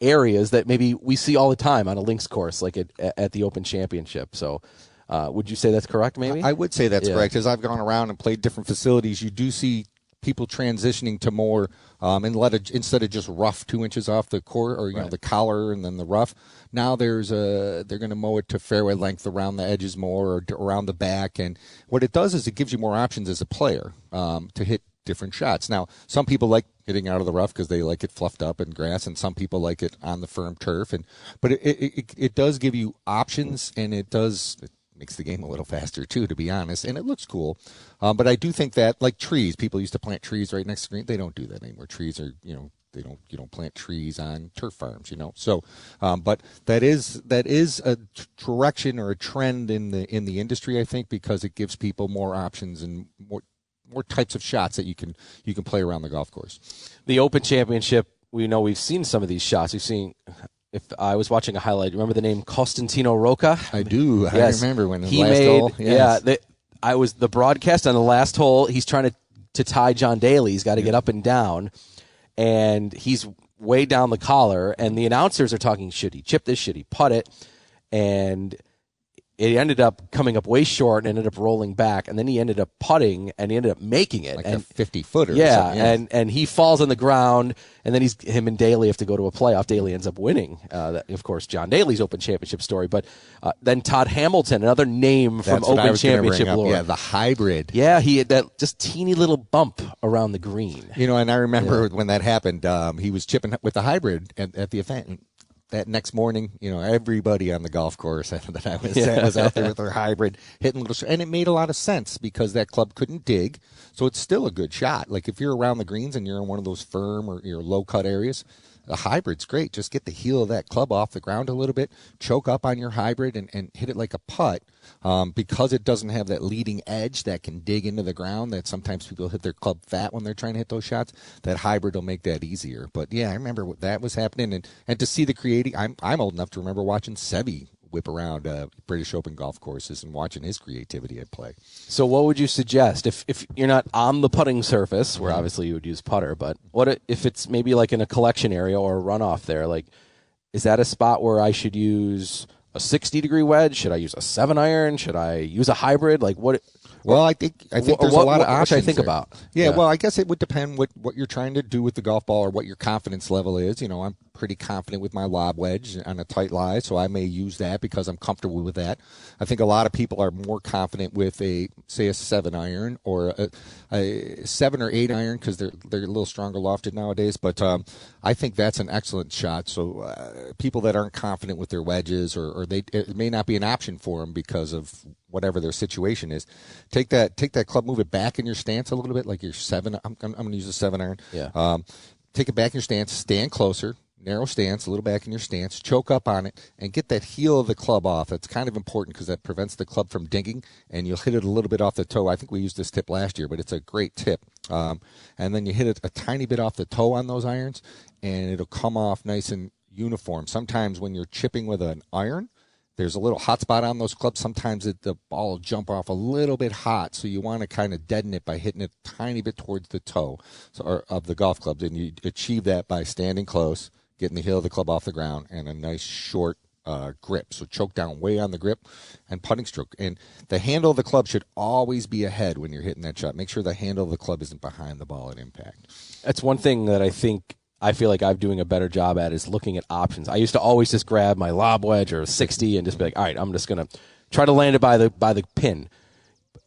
Speaker 1: areas that maybe we see all the time on a links course, like at, at the Open Championship. So, uh, would you say that's correct? Maybe
Speaker 2: I would say that's
Speaker 1: Yeah.
Speaker 2: correct. As I've gone around and played different facilities, you do see people transitioning to more um, and let it, instead of just rough two inches off the core or you know the collar and then the rough. Now there's a they're going to mow it to fairway length around the edges more or around the back, and what it does is it gives you more options as a player um, to hit different shots. Now some people like hitting out of the rough because they like it fluffed up in grass, and some people like it on the firm turf. And but it it, it, does give you options, and it does. It, makes the game a little faster too, to be honest, and it looks cool. Um, but I do think that, like trees, people used to plant trees right next to green. They don't do that anymore. Trees are, you know, they don't you don't plant trees on turf farms, you know. So, um, but that is that is a t- direction or a trend in the in the industry, I think, because it gives people more options and more more types of shots that you can you can play around the golf course.
Speaker 1: the Open Championship, we know we've seen some of these shots. We've seen. If I was watching a highlight, remember the name Costantino Rocca?
Speaker 2: I do. I
Speaker 1: Yes.
Speaker 2: remember when
Speaker 1: he
Speaker 2: last
Speaker 1: made.
Speaker 2: hole,
Speaker 1: Yeah, the, I was the broadcast on the last hole. He's trying to to tie John Daly. He's got to get up and down, and he's way down the collar. And the announcers are talking: should he chip this? Should he putt it? And it ended up coming up way short and ended up rolling back, and then he ended up putting and he ended up making it.
Speaker 2: Like
Speaker 1: and
Speaker 2: a 50 footer.
Speaker 1: yeah,
Speaker 2: yeah.
Speaker 1: and and he falls on the ground, and then he's him and Daly have to go to a playoff. Daly ends up winning. Uh, that, of course, John Daly's Open Championship story, but uh, then Todd Hamilton, another name from
Speaker 2: That's
Speaker 1: Open
Speaker 2: was gonna bring
Speaker 1: Championship lore.
Speaker 2: Yeah, the hybrid.
Speaker 1: Yeah, he had that just teeny little bump around the green.
Speaker 2: You know, and I remember when that happened, um, he was chipping with the hybrid at, at the event. That next morning, you know, everybody on the golf course that I was at was out there with their hybrid hitting little, and it made a lot of sense because that club couldn't dig, so it's still a good shot. Like if you're around the greens and you're in one of those firm or your low cut areas, a hybrid's great. Just get the heel of that club off the ground a little bit, choke up on your hybrid, and, and hit it like a putt. Um, because it doesn't have that leading edge that can dig into the ground that sometimes people hit their club fat when they're trying to hit those shots. That hybrid will make that easier. But yeah, I remember what that was happening, and, and to see the creating. I'm I'm old enough to remember watching Seve whip around uh, British Open golf courses and watching his creativity at play.
Speaker 1: So, what would you suggest if if you're not on the putting surface, where obviously you would use putter, but what if it's maybe like in a collection area or a runoff there? Like, is that a spot where I should use a 60 degree wedge? Should I use a seven iron? Should I use a hybrid? Like, what?
Speaker 2: Well, I think I think there's
Speaker 1: what-
Speaker 2: a lot of
Speaker 1: what- what should I think
Speaker 2: there.
Speaker 1: about?
Speaker 2: Yeah,
Speaker 1: Yeah.
Speaker 2: well, I guess it would depend what what you're trying to do with the golf ball or what your confidence level is. You know, I'm pretty confident with my lob wedge on a tight lie, so I may use that because I'm comfortable with that. I think a lot of people are more confident with a say a seven iron or a, a seven or eight iron because they're they're a little stronger lofted nowadays. But um, I think that's an excellent shot. So uh, people that aren't confident with their wedges or, or they it may not be an option for them because of whatever their situation is. Take that take that club, move it back in your stance a little bit, like your seven. I'm, I'm, I'm going to use a seven iron.
Speaker 1: Yeah.
Speaker 2: Um, take it back in your stance, stand closer, narrow stance, a little back in your stance, choke up on it, and get that heel of the club off. That's kind of important because that prevents the club from digging, and you'll hit it a little bit off the toe. I think we used this tip last year, but it's a great tip. Um, and then you hit it a tiny bit off the toe on those irons, and it'll come off nice and uniform. Sometimes when you're chipping with an iron, there's a little hot spot on those clubs. Sometimes it, the ball will jump off a little bit hot, so you want to kind of deaden it by hitting it a tiny bit towards the toe so, of the golf club. and you achieve that by standing close, getting the heel of the club off the ground, and a nice short uh, grip. So choke down way on the grip and putting stroke. And the handle of the club should always be ahead when you're hitting that shot. Make sure the handle of the club isn't behind the ball at impact.
Speaker 1: That's one thing that I think I feel like I'm doing a better job at is looking at options. I used to always just grab my lob wedge or a 60 and just be like, all right, I'm just gonna try to land it by the by the pin.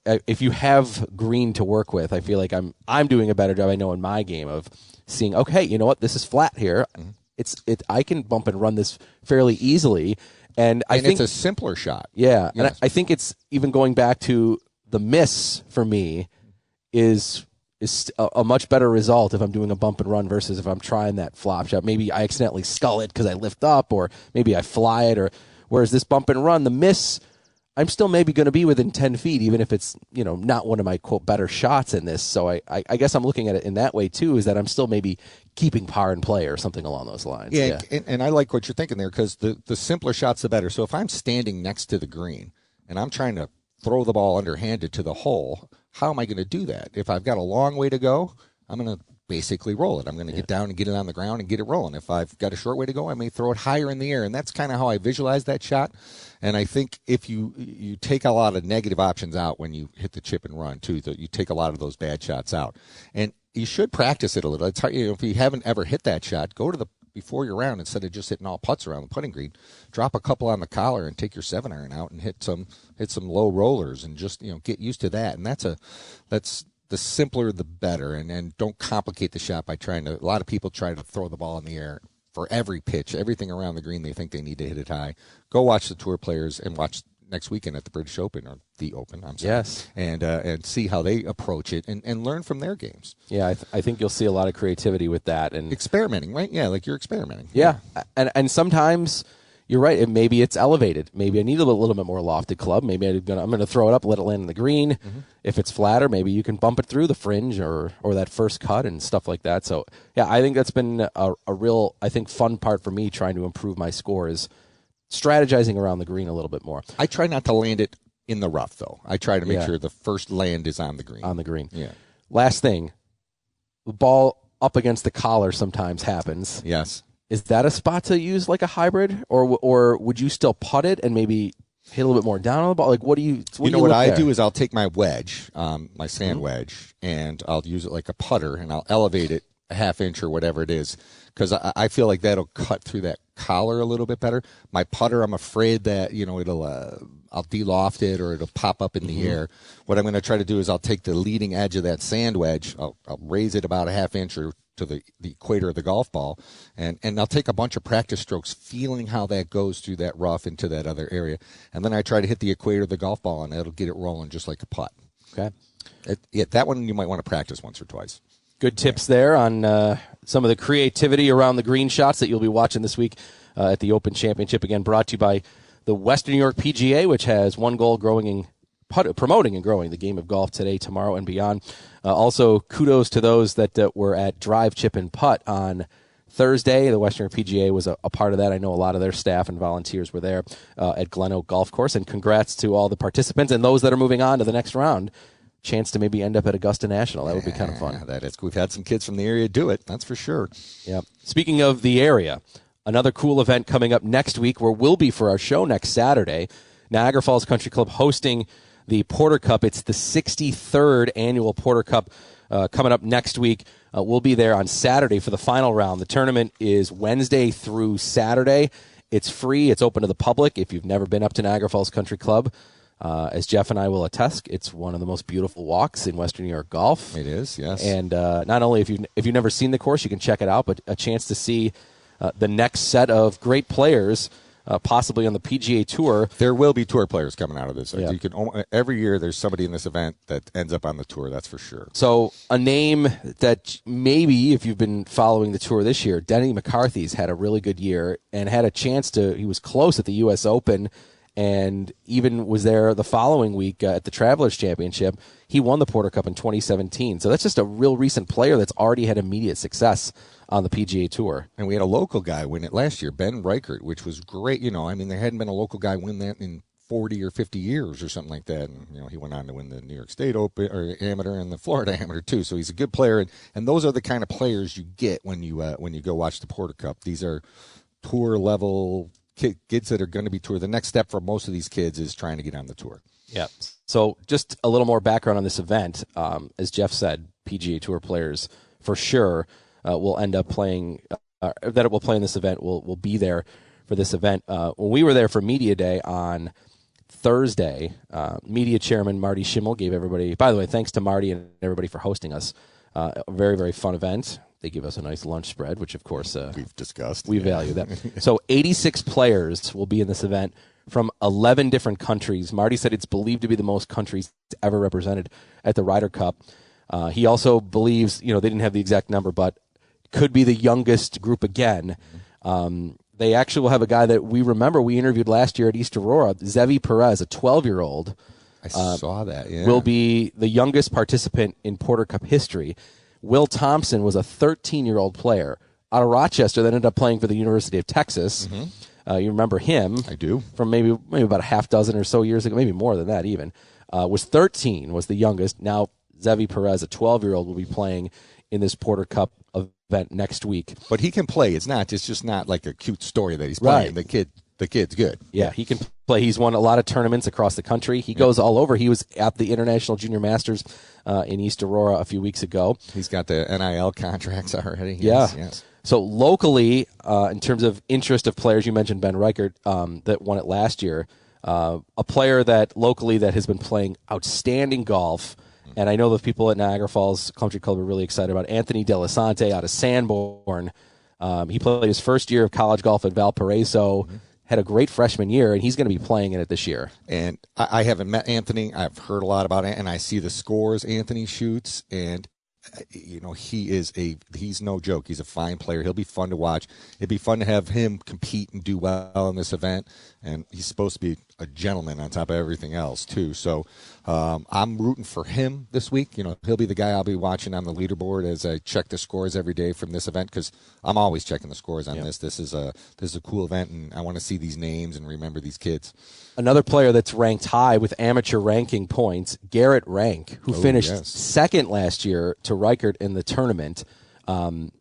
Speaker 1: Uh, If you have green to work with, I feel like I'm I'm doing a better job. I know in my game of seeing, okay, you know what, this is flat here.
Speaker 2: Mm-hmm.
Speaker 1: It's it. I can bump and run this fairly easily, and I
Speaker 2: and
Speaker 1: think
Speaker 2: it's a simpler shot.
Speaker 1: yeah, and I, I think it's even going back to the miss for me is is a, a much better result if I'm doing a bump and run versus if I'm trying that flop shot. Maybe I accidentally scull it because I lift up, or maybe I fly it, or whereas this bump and run, the miss, I'm still maybe going to be within ten feet, even if it's you know not one of my quote better shots in this. So I, I, I guess I'm looking at it in that way too, is that I'm still maybe keeping par in play or something along those lines.
Speaker 2: Yeah, And, and I like what you're thinking there because the, the simpler shots, the better. So if I'm standing next to the green and I'm trying to throw the ball underhanded to the hole, how am I going to do that? If I've got a long way to go, I'm going to basically roll it. I'm going to get down and get it on the ground and get it rolling. If I've got a short way to go, I may throw it higher in the air, and that's kind of how I visualize that shot. And I think if you you take a lot of negative options out when you hit the chip and run too, that you take a lot of those bad shots out, and you should practice it a little. It's hard, you know, if you haven't ever hit that shot, go to the before your round instead of just hitting all putts around the putting green. Drop a couple on the collar and take your seven iron out and hit some hit some low rollers and just you know get used to that. And that's a that's the simpler the better. And and don't complicate the shot by trying to. A lot of people try to throw the ball in the air for every pitch, everything around the green. They think they need to hit it high. Go watch the tour players and watch next weekend at the British Open or the Open. I'm sorry.
Speaker 1: Yes.
Speaker 2: and uh, and see how they approach it and, and learn from their games.
Speaker 1: yeah. I, th- I think you'll see a lot of creativity with that, and
Speaker 2: Experimenting, right? Yeah, like you're experimenting.
Speaker 1: Yeah, and and sometimes you're right. It, maybe it's elevated. Maybe I need a little, little bit more lofted club. Maybe I'm gonna I'm gonna throw it up, let it land in the green.
Speaker 2: Mm-hmm.
Speaker 1: If it's flatter, maybe you can bump it through the fringe or or that first cut and stuff like that. So yeah, I think that's been a, a real I think fun part for me trying to improve my score is strategizing around the green a little bit more
Speaker 2: I try not to land it in the rough though. I try to make
Speaker 1: Yeah.
Speaker 2: sure the first land is on the green.
Speaker 1: on the green.
Speaker 2: yeah.
Speaker 1: Last thing, the ball up against the collar sometimes happens.
Speaker 2: Yes.
Speaker 1: Is that a spot to use like a hybrid, or or would you still putt it and maybe hit a little bit more down on the ball? Like, what do you? What
Speaker 2: you
Speaker 1: do
Speaker 2: know
Speaker 1: you
Speaker 2: what I
Speaker 1: there?
Speaker 2: do is I'll take my wedge, um, my sand
Speaker 1: Mhm.
Speaker 2: wedge, and I'll use it like a putter, and I'll elevate it a half inch or whatever it is, because I, I feel like that'll cut through that collar a little bit better. My putter, I'm afraid that you know it'll. Uh, I'll de-loft it or it'll pop up in the
Speaker 1: Mhm.
Speaker 2: air. What I'm going to try to do is I'll take the leading edge of that sand wedge, I'll, I'll raise it about a half inch or to the, the equator of the golf ball, and, and I'll take a bunch of practice strokes, feeling how that goes through that rough into that other area, and then I try to hit the equator of the golf ball, and it'll get it rolling just like a putt.
Speaker 1: Okay,
Speaker 2: it, yeah, that one you might want to practice once or twice.
Speaker 1: Good tips there on uh, some of the creativity around the green shots that you'll be watching this week uh, at the Open Championship. Again, brought to you by the Western New York PGA, which has one goal: growing and put, promoting and growing the game of golf today, tomorrow, and beyond. Uh, also, kudos to those that uh, were at Drive, Chip, and Putt on Thursday. The Western PGA was a, a part of that. I know a lot of their staff and volunteers were there uh, at Glen Oak Golf Course. And congrats to all the participants and those that are moving on to the next round. Chance to maybe end up at Augusta National. That would be kind of fun.
Speaker 2: Yeah, that is. We've had some kids from the area do it. That's for sure.
Speaker 1: Yeah. Speaking of the area, another cool event coming up next week where we'll be for our show next Saturday. Niagara Falls Country Club hosting the Porter Cup. It's the 63rd annual Porter Cup uh, coming up next week. Uh, we'll be there on Saturday for the final round. The tournament is Wednesday through Saturday. It's free. It's open to the public. If you've never been up to Niagara Falls Country Club, uh, as Jeff and I will attest, it's one of the most beautiful walks in Western New York golf.
Speaker 2: It is, yes.
Speaker 1: And uh, not only if you if you've never seen the course, you can check it out, but a chance to see uh, the next set of great players, uh, possibly on the PGA Tour.
Speaker 2: There will be tour players coming out of this.
Speaker 1: Yeah.
Speaker 2: You can every year there's somebody in this event that ends up on the tour. That's for sure.
Speaker 1: So a name that maybe if you've been following the tour this year, Denny McCarthy's had a really good year and had a chance to. He was close at the U.S. Open and even was there the following week uh, at the Travelers Championship. He won the Porter Cup in 2017. So that's just a real recent player that's already had immediate success on the PGA Tour.
Speaker 2: And we had a local guy win it last year, Ben Reichert, which was great. You know, I mean, there hadn't been a local guy win that in 40 or 50 years or something like that. And, you know, he went on to win the New York State Open or Amateur and the Florida Amateur too. So he's a good player. And, and those are the kind of players you get when you, uh, when you go watch the Porter Cup. These are tour level kids that are going to be tour. The next step for most of these kids is trying to get on the tour.
Speaker 1: Yeah. So just a little more background on this event. Um, as Jeff said, PGA Tour players for sure uh, will end up playing. Uh, that will play in this event. Will will be there for this event. Uh, when we were there for media day on Thursday, uh, media chairman Marty Schimmel gave everybody. By the way, thanks to Marty and everybody for hosting us. Uh, a very very fun event. They give us a nice lunch spread, which of course uh,
Speaker 2: we've discussed.
Speaker 1: We value that. so 86 players will be in this event from 11 different countries. Marty said it's believed to be the most countries ever represented at the Ryder Cup. Uh, he also believes, you know, they didn't have the exact number, but could be the youngest group again. Um, they actually will have a guy that we remember we interviewed last year at East Aurora, Zevi Perez, a 12 year old.
Speaker 2: I saw that. Yeah.
Speaker 1: Will be the youngest participant in Porter Cup history. Will Thompson was a 13 year old player out of Rochester that ended up playing for the University of Texas. Uh, you remember him?
Speaker 2: I do.
Speaker 1: From maybe maybe about a half dozen or so years ago, maybe more than that even. Uh, was 13, was the youngest. Now Zevi Perez, a 12 year old, will be playing in this Porter Cup event next week.
Speaker 2: But he can play. It's not. It's just not like a cute story that he's playing.
Speaker 1: Right.
Speaker 2: The kid. The kid's good.
Speaker 1: Yeah, he can play. He's won a lot of tournaments across the country. He goes all over. He was at the International Junior Masters uh, in East Aurora a few weeks ago.
Speaker 2: He's got the NIL contracts already.
Speaker 1: Yeah.
Speaker 2: Yes, yes.
Speaker 1: So locally, uh, in terms of interest of players, you mentioned Ben Reichert um, that won it last year. Uh, a player that locally that has been playing outstanding golf, and I know the people at Niagara Falls Country Club are really excited about Anthony Delisante out of Sanborn. Um, he played his first year of college golf at Valparaiso. Had a great freshman year, and he's going to be playing in it this year.
Speaker 2: And I, I haven't met Anthony. I've heard a lot about it, and I see the scores Anthony shoots, and you know he is a he's no joke. He's a fine player. He'll be fun to watch. It'd be fun to have him compete and do well in this event. And he's supposed to be a gentleman on top of everything else too. So um, I'm rooting for him this week. You know he'll be the guy I'll be watching on the leaderboard as I check the scores every day from this event because I'm always checking the scores on this. This is a this is a cool event, and I want to see these names and remember these kids.
Speaker 1: Another player that's ranked high with amateur ranking points, Garrett Rank, who
Speaker 2: Oh,
Speaker 1: finished
Speaker 2: yes.
Speaker 1: second last year to Reichert in the tournament. Um,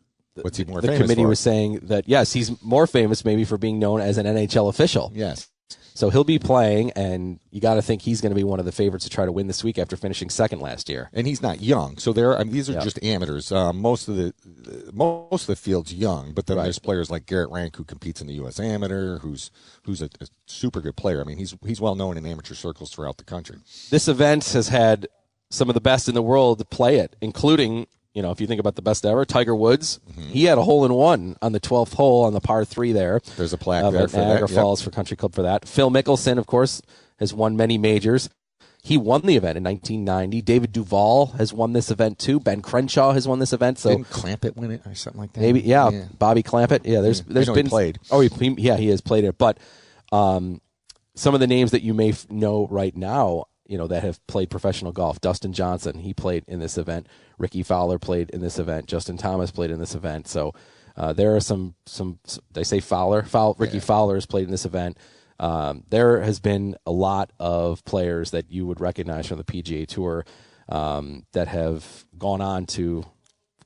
Speaker 2: What's he more
Speaker 1: the
Speaker 2: famous
Speaker 1: committee
Speaker 2: for?
Speaker 1: was saying that yes, he's more famous maybe for being known as an NHL official.
Speaker 2: Yes.
Speaker 1: So he'll be playing, and you got to think he's going to be one of the favorites to try to win this week after finishing second last year.
Speaker 2: and he's not young. So there, I mean, these are
Speaker 1: Yeah.
Speaker 2: just amateurs. Uh, most of the most of the field's young, but then
Speaker 1: Right.
Speaker 2: there's players like Garrett Rank who competes in the U.S. Amateur, who's who's a, a super good player. I mean, he's he's well known in amateur circles throughout the country.
Speaker 1: This event has had some of the best in the world play it, including you know if you think about the best ever, Tiger Woods. He had a hole in one on the twelfth hole on the par three there.
Speaker 2: There's a plaque
Speaker 1: of
Speaker 2: there for that,
Speaker 1: Niagara
Speaker 2: yep.
Speaker 1: Falls for Country Club for that. Phil Mickelson, of course, has won many majors. He won the event in 1990. David Duval has won this event too. Ben Crenshaw has won this event. So
Speaker 2: Didn't Clampett win it or something like that?
Speaker 1: Maybe yeah, Bobby Clampett. Yeah, there's
Speaker 2: Yeah,
Speaker 1: there's
Speaker 2: know he
Speaker 1: been
Speaker 2: played.
Speaker 1: Oh, he, he- yeah, he has played it. But um, some of the names that you may f- know right now, you know, that have played professional golf. Dustin Johnson, he played in this event. Rickie Fowler played in this event. Justin Thomas played in this event. So uh, there are some some. They say Fowler. Fowl, Rickie Fowler has played in this event. Um, there has been a lot of players that you would recognize from the PGA Tour um, that have gone on to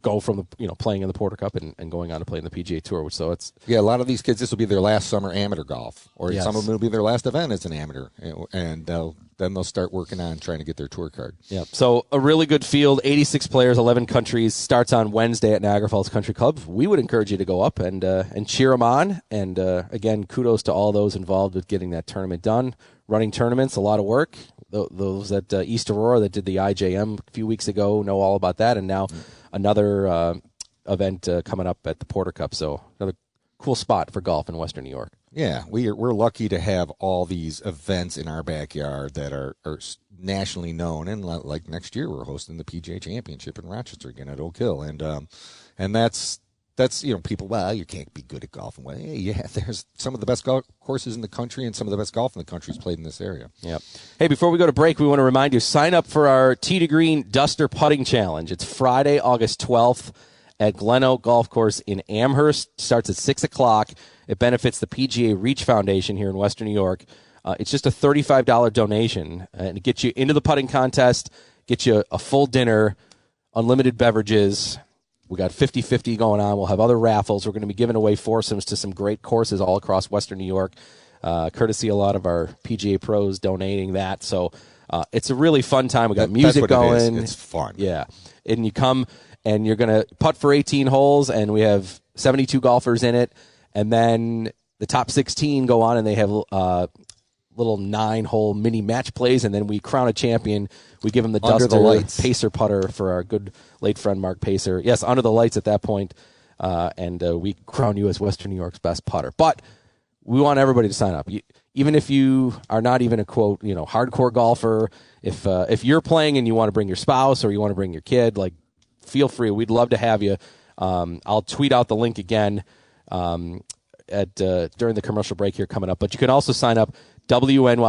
Speaker 1: go from the you know playing in the Porter Cup and, and going on to play in the PGA Tour. Which so it's
Speaker 2: Yeah, a lot of these kids, this will be their last summer amateur golf, or
Speaker 1: Yes.
Speaker 2: some of them will be their last event as an amateur, and- and they'll, then they'll start working on trying to get their tour card.
Speaker 1: yeah. So a really good field, 86 players, 11 countries. Starts on Wednesday at Niagara Falls Country Club. We would encourage you to go up and uh, and cheer them on. And uh, again, kudos to all those involved with getting that tournament done. Running tournaments, a lot of work. Those at uh, East Aurora that did the IJM a few weeks ago know all about that, and now another uh, event uh, coming up at the Porter Cup. So another cool spot for golf in Western New York.
Speaker 2: Yeah, we are, we're lucky to have all these events in our backyard that are, are nationally known. And li- like next year, we're hosting the PGA Championship in Rochester again at Oak Hill, and um, and that's that's you know people. Well, you can't be good at golf. and Well, yeah, there's some of the best golf courses in the country, and some of the best golf in the country is played in this area.
Speaker 1: Yep. Hey, before we go to break, we want to remind you sign up for our Tee to Green Duster Putting Challenge. It's Friday, August 12th at Glen Oak Golf Course in Amherst. Starts at 6 o'clock. It benefits the PGA Reach Foundation here in Western New York. Uh, it's just a $35 donation, and it gets you into the putting contest, gets you a full dinner, unlimited beverages. We got 50 50 going on. We'll have other raffles. We're going to be giving away foursomes to some great courses all across Western New York, uh, courtesy a lot of our PGA pros donating that. So uh, it's a really fun time. We got
Speaker 2: That-
Speaker 1: music
Speaker 2: that's what it is.
Speaker 1: going.
Speaker 2: It's fun.
Speaker 1: Yeah. And you come and you're going to putt for 18 holes, and we have 72 golfers in it. And then the top 16 go on and they have uh, little nine hole mini match plays, and then we crown a champion. We give him the
Speaker 2: Under the lights.
Speaker 1: Pacer putter for our good late friend Mark Pacer. Yes, under the lights at that point, uh, and uh, we crown you as Western New York's best putter. But we want everybody to sign up. You, even if you are not even a quote, you know, hardcore golfer, if uh, if you're playing and you want to bring your spouse or you want to bring your kid, like, feel free. We'd love to have you. Um, I'll tweet out the link again um, at uh, during the commercial break here coming up. But you can also sign up wnypga.com.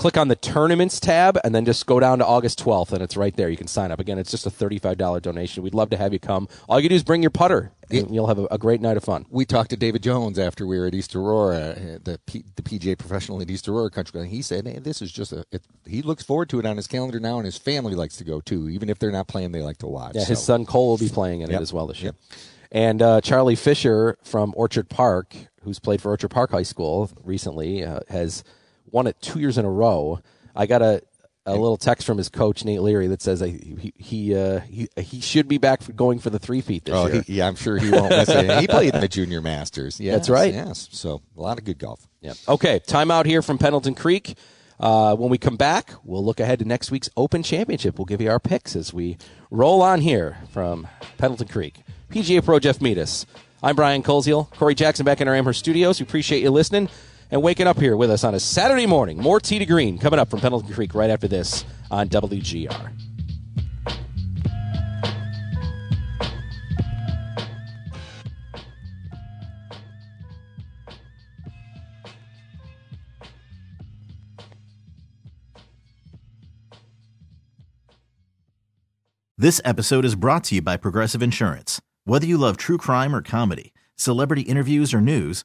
Speaker 1: Click on the tournaments tab and then just go down to August 12th and it's right there. You can sign up. Again, it's just a $35 donation. We'd love to have you come. All you do is bring your putter and you'll have a, a great night of fun.
Speaker 2: We talked to David Jones after we were at East Aurora, uh, the P, the PGA professional at East Aurora Country Club. He said, hey, "This is just a." It, he looks forward to it on his calendar now, and his family likes to go too. Even if they're not playing, they like to watch.
Speaker 1: Yeah, his son Cole will be playing in
Speaker 2: Yep.
Speaker 1: it as well this year.
Speaker 2: Yep.
Speaker 1: And uh, Charlie Fisher from Orchard Park, who's played for Orchard Park High School recently, uh, has won it two years in a row. I got a, a little text from his coach Nate Leary that says he he uh, he, he should be back for going for the three-peat this
Speaker 2: Oh,
Speaker 1: year.
Speaker 2: he, yeah, I'm sure he won't miss it. He played in the Junior Masters. Yes,
Speaker 1: That's right.
Speaker 2: Yes, so a lot of good golf.
Speaker 1: Yeah. Okay, timeout here from Pendleton Creek. Uh, when we come back, we'll look ahead to next week's Open Championship. We'll give you our picks as we roll on here from Pendleton Creek. PGA Pro Jeff Meadus. I'm Brian Koziel. Corey Jackson back in our Amherst studios. We appreciate you listening and waking up here with us on a Saturday morning. More Tee to Green coming up from Pendleton Creek right after this on WGR.
Speaker 7: This episode is brought to you by Progressive Insurance. Whether you love true crime or comedy, celebrity interviews or news,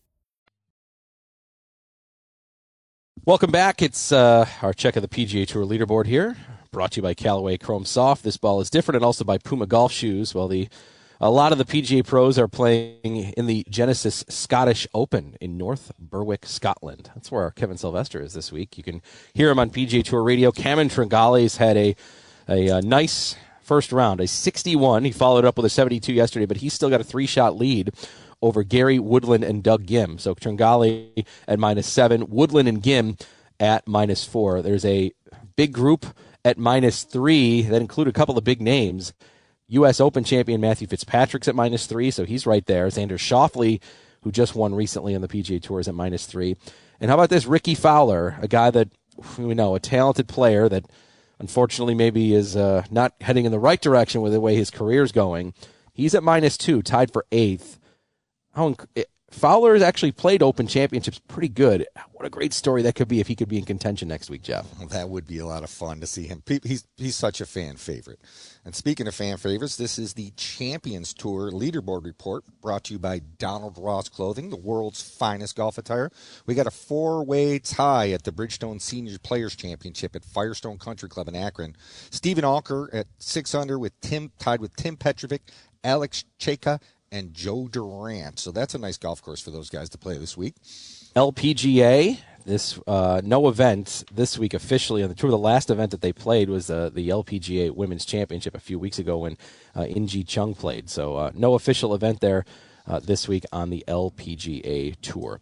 Speaker 1: Welcome back. It's uh, our check of the PGA Tour leaderboard here, brought to you by Callaway Chrome Soft. This ball is different, and also by Puma Golf Shoes. Well, the a lot of the PGA pros are playing in the Genesis Scottish Open in North Berwick, Scotland. That's where our Kevin Sylvester is this week. You can hear him on PGA Tour Radio. Cameron Tringale's had a, a, a nice first round, a 61. He followed up with a 72 yesterday, but he's still got a three shot lead over Gary Woodland and Doug Ghim. So Tringale at minus seven, Woodland and Ghim at minus four. There's a big group at minus three that include a couple of big names. U.S. Open champion Matthew Fitzpatrick's at minus three, so he's right there. Xander Schauffele, who just won recently on the PGA Tour, is at minus three. And how about this? Rickie Fowler, a guy that we know, a talented player that unfortunately maybe is uh, not heading in the right direction with the way his career's going. He's at minus two, tied for eighth. How inc- eh, Fowler has actually played Open Championships pretty good. What a great story that could be if he could be in contention next week, Jeff.
Speaker 2: That would be a lot of fun to see him. He's he's such a fan favorite. And speaking of fan favorites, this is the Champions Tour leaderboard report brought to you by Donald Ross Clothing, the world's finest golf attire. We got a four-way tie at the Bridgestone Senior Players Championship at Firestone Country Club in Akron. Steven Alker at six under with Tim tied with Tim Petrovic, Alex Cejka, and Joe Durant. So that's a nice golf course for those guys to play this week.
Speaker 1: LPGA, this uh, no event this week officially on the tour. The last event that they played was uh, the LPGA Women's Championship a few weeks ago when uh, In Gee Chun played. So uh, no official event there uh, this week on the LPGA Tour.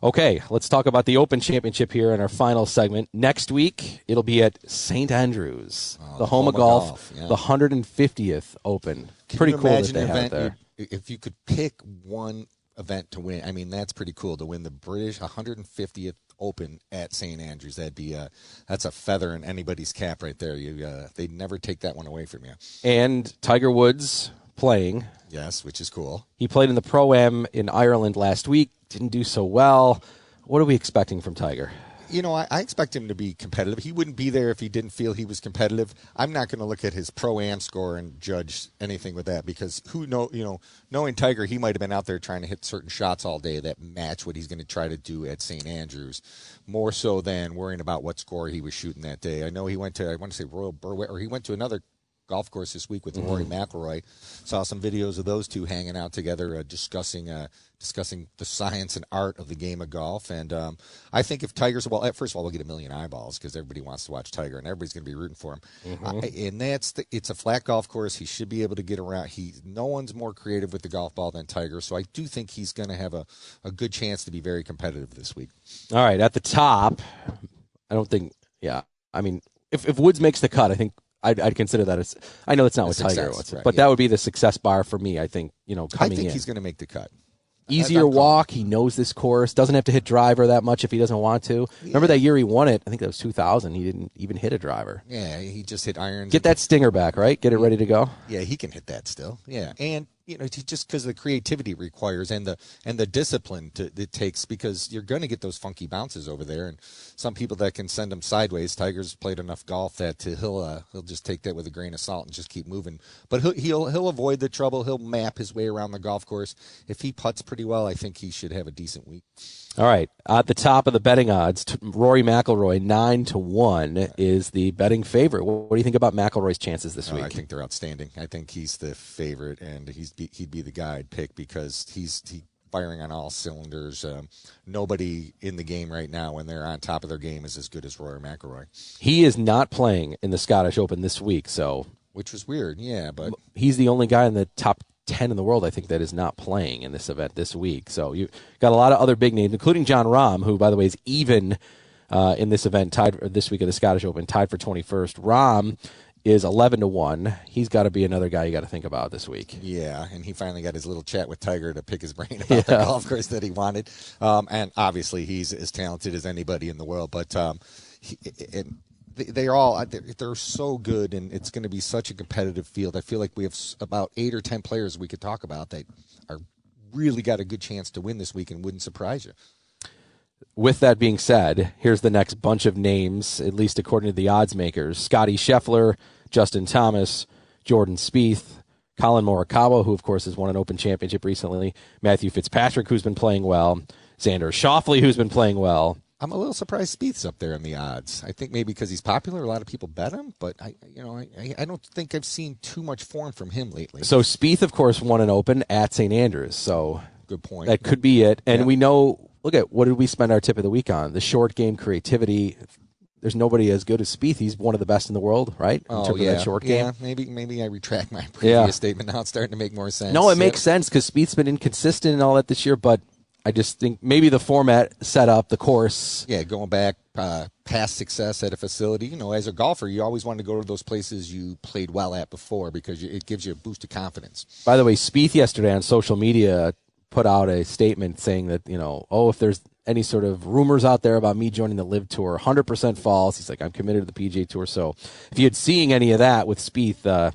Speaker 1: Okay, let's talk about the Open Championship here in our final segment. Next week, it'll be at St. Andrews,
Speaker 2: Oh,
Speaker 1: the home, of golf,
Speaker 2: golf, yeah.
Speaker 1: the 150th Open.
Speaker 2: Can
Speaker 1: Pretty cool that they have there.
Speaker 2: If you could pick one event to win, I mean that's pretty cool to win the British 150th Open at St Andrews. That'd be a that's a feather in anybody's cap right there. You uh, they'd never take that one away from you.
Speaker 1: And Tiger Woods playing.
Speaker 2: Yes, which is cool.
Speaker 1: He played in the Pro Am in Ireland last week. Didn't do so well. What are we expecting from Tiger?
Speaker 2: You know, I, I expect him to be competitive. He wouldn't be there if he didn't feel he was competitive. I'm not going to look at his pro am score and judge anything with that because who know, you know, knowing Tiger, he might have been out there trying to hit certain shots all day that match what he's going to try to do at St. Andrews, more so than worrying about what score he was shooting that day. I know he went to, I want to say Royal Berwick, or he went to another golf course this week with Rory McIlroy. Saw some videos of those two hanging out together, uh, discussing uh, discussing the science and art of the game of golf. And um, I think if Tiger's well, first of all, we'll get a million eyeballs because everybody wants to watch Tiger, and everybody's going to be rooting for him.
Speaker 1: Mhm.
Speaker 2: I- and that's the, it's a flat golf course. He should be able to get around. He no one's more creative with the golf ball than Tiger, so I do think he's going to have a, a good chance to be very competitive this week.
Speaker 1: All right, at the top, I don't think. Yeah, I mean, if if Woods makes the cut, I think I'd, I'd consider that as. I know it's not
Speaker 2: A
Speaker 1: what Tiger
Speaker 2: success,
Speaker 1: wants,
Speaker 2: right,
Speaker 1: but
Speaker 2: yeah.
Speaker 1: that would be the success bar for me. I think you know coming.
Speaker 2: I think
Speaker 1: in.
Speaker 2: he's going to make the cut.
Speaker 1: Easier walk. He knows this course. Doesn't have to hit driver that much if he doesn't want to. Remember that year he won it? I think that was 2000. He didn't even hit a driver.
Speaker 2: Yeah, he just hit irons.
Speaker 1: Get that stinger back, right? Get it ready to go.
Speaker 2: Yeah, he can hit that still. Yeah, and you know, just because the creativity requires and the and the discipline to, it takes, because you're going to get those funky bounces over there, and some people that can send them sideways. Tiger's played enough golf that he'll uh, he'll just take that with a grain of salt and just keep moving. But he'll he'll he'll avoid the trouble. He'll map his way around the golf course. If he puts pretty well, I think he should have a decent week.
Speaker 1: All right, at the top of the betting odds, Rory McIlroy nine to one is the betting favorite. What, do you think about McIlroy's chances this week?
Speaker 2: I think they're outstanding. I think he's the favorite, and he's be, he'd be the guy I'd pick because he's he firing on all cylinders. Um, nobody in the game right now, when they're on top of their game, is as good as Rory McIlroy,
Speaker 1: he is not playing in the Scottish Open this week, so
Speaker 2: which was weird. Yeah, but
Speaker 1: he's the only guy in the top 10 in the world, I think, that is not playing in this event this week. So you got a lot of other big names, including Jon Rahm, who, by the way, is even uh, in this event, tied this week of the Scottish Open, tied for 21st. Rahm is 11 to 1. He's got to be another guy you got to think about this week.
Speaker 2: Yeah, and he finally got his little chat with Tiger to pick his brain about the golf course that he wanted. Um, and obviously, he's as talented as anybody in the world. But um, he, and they- they're all uh, they're, they're so good, and it's going to be such a competitive field. I feel like we have about eight or ten players we could talk about that are really got a good chance to win this week, and wouldn't surprise you.
Speaker 1: With that being said, here's the next bunch of names, at least according to the odds makers Scottie Scheffler, Justin Thomas, Jordan Spieth, Collin Morikawa, who, of course, has won an Open Championship recently, Matthew Fitzpatrick, who's been playing well, Xander Schauffele, who's been playing well.
Speaker 2: I'm a little surprised Spieth's up there in the odds. I think maybe because he's popular, a lot of people bet him. But I, you know, I, I- don't think I've seen too much form from him lately.
Speaker 1: So Spieth, of course, won an Open at St. Andrews. So
Speaker 2: Good point.
Speaker 1: That could be it. And
Speaker 2: Yeah.
Speaker 1: we know, look at what did we spend our tip of the week on? The short game creativity. There's nobody as good as Spieth. He's one of the best in the world, right? In
Speaker 2: Oh
Speaker 1: terms
Speaker 2: yeah,
Speaker 1: of that short
Speaker 2: yeah. Maybe maybe I retract my previous
Speaker 1: Yeah.
Speaker 2: statement. Now it's starting to make more sense.
Speaker 1: No, it
Speaker 2: Yep.
Speaker 1: makes sense because Spieth's been inconsistent and all that this year, but I just think maybe the format set up, the course.
Speaker 2: Yeah, going back uh, past success at a facility. You know, as a golfer, you always want to go to those places you played well at before because it gives you a boost of confidence.
Speaker 1: By the way, Spieth yesterday on social media put out a statement saying that, you know, oh, if there's any sort of rumors out there about me joining the LIV Tour, 100% false. He's like, I'm committed to the PGA Tour. So if you had seeing any of that with Spieth, uh,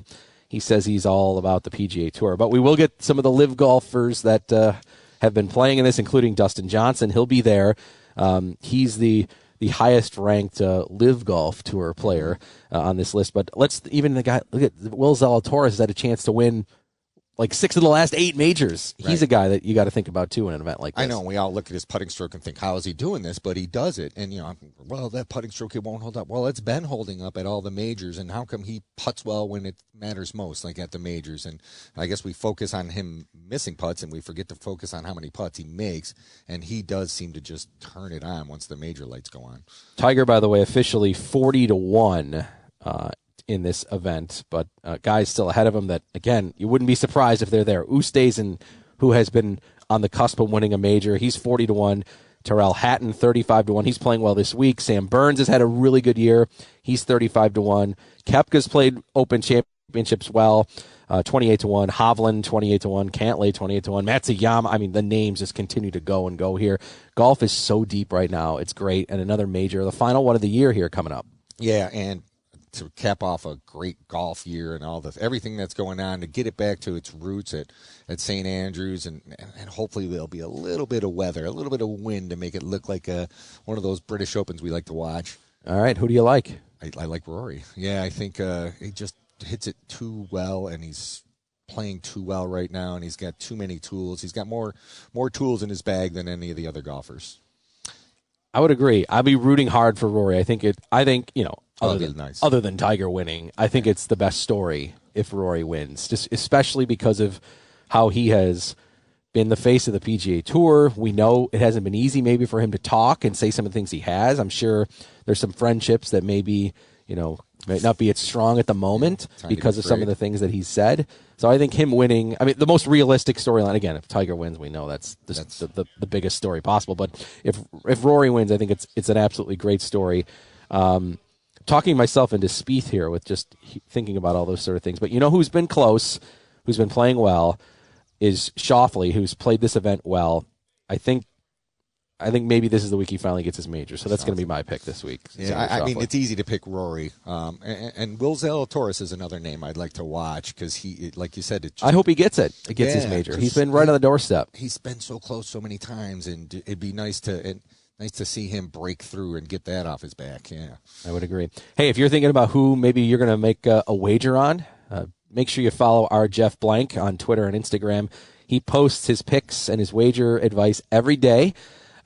Speaker 1: he says he's all about the PGA Tour. But we will get some of the LIV golfers that uh, have been playing in this, including Dustin Johnson. He'll be there. Um, he's the the highest ranked uh, LIV Golf Tour player uh, on this list. But let's even the guy look at Will Zalatoris has had a chance to win like six of the last eight majors. He's
Speaker 2: Right.
Speaker 1: a guy that you got to think about too in an event like this.
Speaker 2: I know we all look at his putting stroke and think, how is he doing this? But he does it, and you know, well, that putting stroke it won't hold up. Well, it's been holding up at all the majors, and how come he puts well when it matters most, like at the majors? And I guess we focus on him missing putts, and we forget to focus on how many putts he makes. And he does seem to just turn it on once the major lights go on.
Speaker 1: Tiger, by the way, officially forty to one uh, in this event, but uh, guys still ahead of him. That again, you wouldn't be surprised if they're there. Oosthuizen, who has been on the cusp of winning a major, he's forty to one. Tyrrell Hatton, thirty-five to one. He's playing well this week. Sam Burns has had a really good year. He's thirty-five to one. Koepka's played Open Championships well. Uh, 28 to 1. Hovland, 28 to 1. Cantlay, 28 to 1. Matsuyama. I mean, the names just continue to go and go here. Golf is so deep right now. It's great. And another major, the final one of the year here coming up.
Speaker 2: Yeah, and to cap off a great golf year and all the everything that's going on to get it back to its roots at at St Andrews and and hopefully there'll be a little bit of weather, a little bit of wind to make it look like a one of those British Opens we like to watch.
Speaker 1: All right, who do you like?
Speaker 2: I, I like Rory. Yeah, I think uh, he just hits it too well, and he's playing too well right now, and he's got too many tools. He's got more more tools in his bag than any of the other golfers.
Speaker 1: I would agree. I'd be rooting hard for Rory. I think it. I think you know, other than
Speaker 2: nice.
Speaker 1: other than Tiger winning, I think it's the best story if Rory wins. Just especially because of how he has been the face of the PGA Tour. We know it hasn't been easy, maybe for him to talk and say some of the things he has. I'm sure there's some friendships that maybe you know might not be as strong at the moment
Speaker 2: to
Speaker 1: because
Speaker 2: be
Speaker 1: of some of the things that he's said. So I think him winning. I mean, the most realistic storyline. Again, if Tiger wins, we know that's, the, the, the the biggest story possible. But if if Rory wins, I think it's it's an absolutely great story. Um, talking myself into Spieth here with just thinking about all those sort of things. But you know who's been close, who's been playing well, is Schauffele, who's played this event well. I think. I think maybe this is the week he finally gets his major, so that's going to be my pick this week.
Speaker 2: Yeah, I, I mean it's easy to pick Rory, um, and, and Will Zalatoris is another name I'd like to watch because he, like you said, it just,
Speaker 1: I hope he gets it. It gets his
Speaker 2: Yeah,
Speaker 1: major.
Speaker 2: 'cause
Speaker 1: He's been right on the doorstep.
Speaker 2: He's been so close so many times, and it'd be nice to and nice to see him break through and get that off his back. Yeah.
Speaker 1: I would agree. Hey, if you're thinking about who maybe you're going to make a, a wager on, uh, make sure you follow our Jeff Blank on Twitter and Instagram. He posts his picks and his wager advice every day.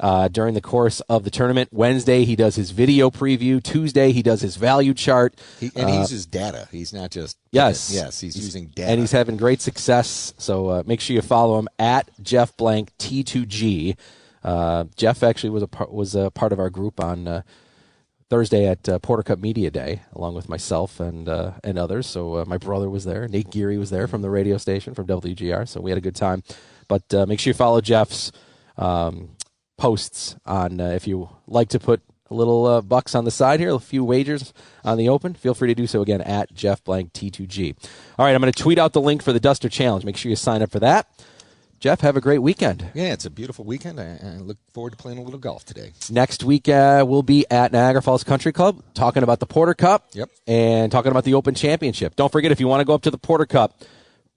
Speaker 1: uh, during the course of the tournament. Wednesday, he does his video preview. Tuesday, he does his value chart.
Speaker 2: He, and he
Speaker 1: Uh,
Speaker 2: uses data. He's not just
Speaker 1: Yes.
Speaker 2: yes. He's, using data.
Speaker 1: and he's having great success. So uh, make sure you follow him at Jeff Blank T2G. Uh, Jeff actually was a part, was a part of our group on uh, Thursday at uh, Porter Cup Media Day, along with myself and uh, and others. So uh, my brother was there, Nate Geary was there from the radio station from WGR. So we had a good time. But make sure you follow Jeff's um, posts on if you like to put a little bucks on the side here, a few wagers on the open. Feel free to do so again at Jeff Blank T2G. All right, I'm going to tweet out the link for the Duster Challenge. Make sure you sign up for that. Jeff, have a great weekend.
Speaker 2: yeah, it's a beautiful weekend. I, I look forward to playing a little golf today.
Speaker 1: Next week, uh, we'll be at Niagara Falls Country Club talking about the Porter Cup
Speaker 2: Yep.
Speaker 1: and talking about the Open Championship. Don't forget, if you want to go up to the Porter Cup,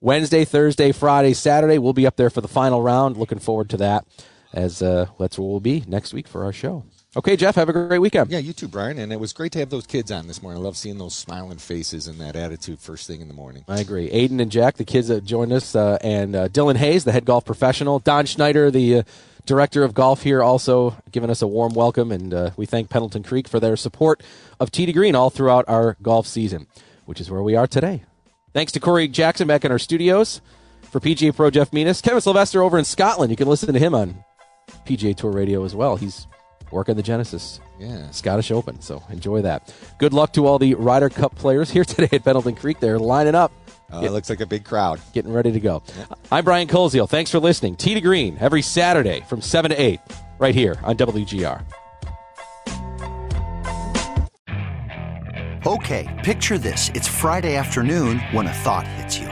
Speaker 1: Wednesday, Thursday, Friday, Saturday, we'll be up there for the final round. Looking forward to that, as uh, that's where we'll be next week for our show. Okay, Jeff, have a great weekend.
Speaker 2: Yeah, you too, Brian. And it was great to have those kids on this morning. I love seeing those smiling faces and that attitude first thing in the morning.
Speaker 1: I agree. Aiden and Jack, the kids that joined us, uh, and uh, Dylan Hayes, the head golf professional. Don Schneider, the uh, director of golf here, also giving us a warm welcome. And uh, we thank Pendleton Creek for their support of Tee to Green all throughout our golf season, which is where we are today. Thanks to Corey Jackson back in our studios. For PGA Pro Jeff Menas, Kevin Sylvester over in Scotland. You can listen to him on PGA Tour Radio as well. He's working the Genesis
Speaker 2: Yeah.
Speaker 1: Scottish Open, so enjoy that. Good luck to all the Ryder Cup players here today at Pendleton Creek. They're lining up.
Speaker 2: Uh, it looks like a big crowd.
Speaker 1: Getting ready to go. I'm Brian Koziel. Thanks for listening. Tee to Green every Saturday from 7 to 8 right here on WGR.
Speaker 8: Okay, picture this. It's Friday afternoon when a thought hits you.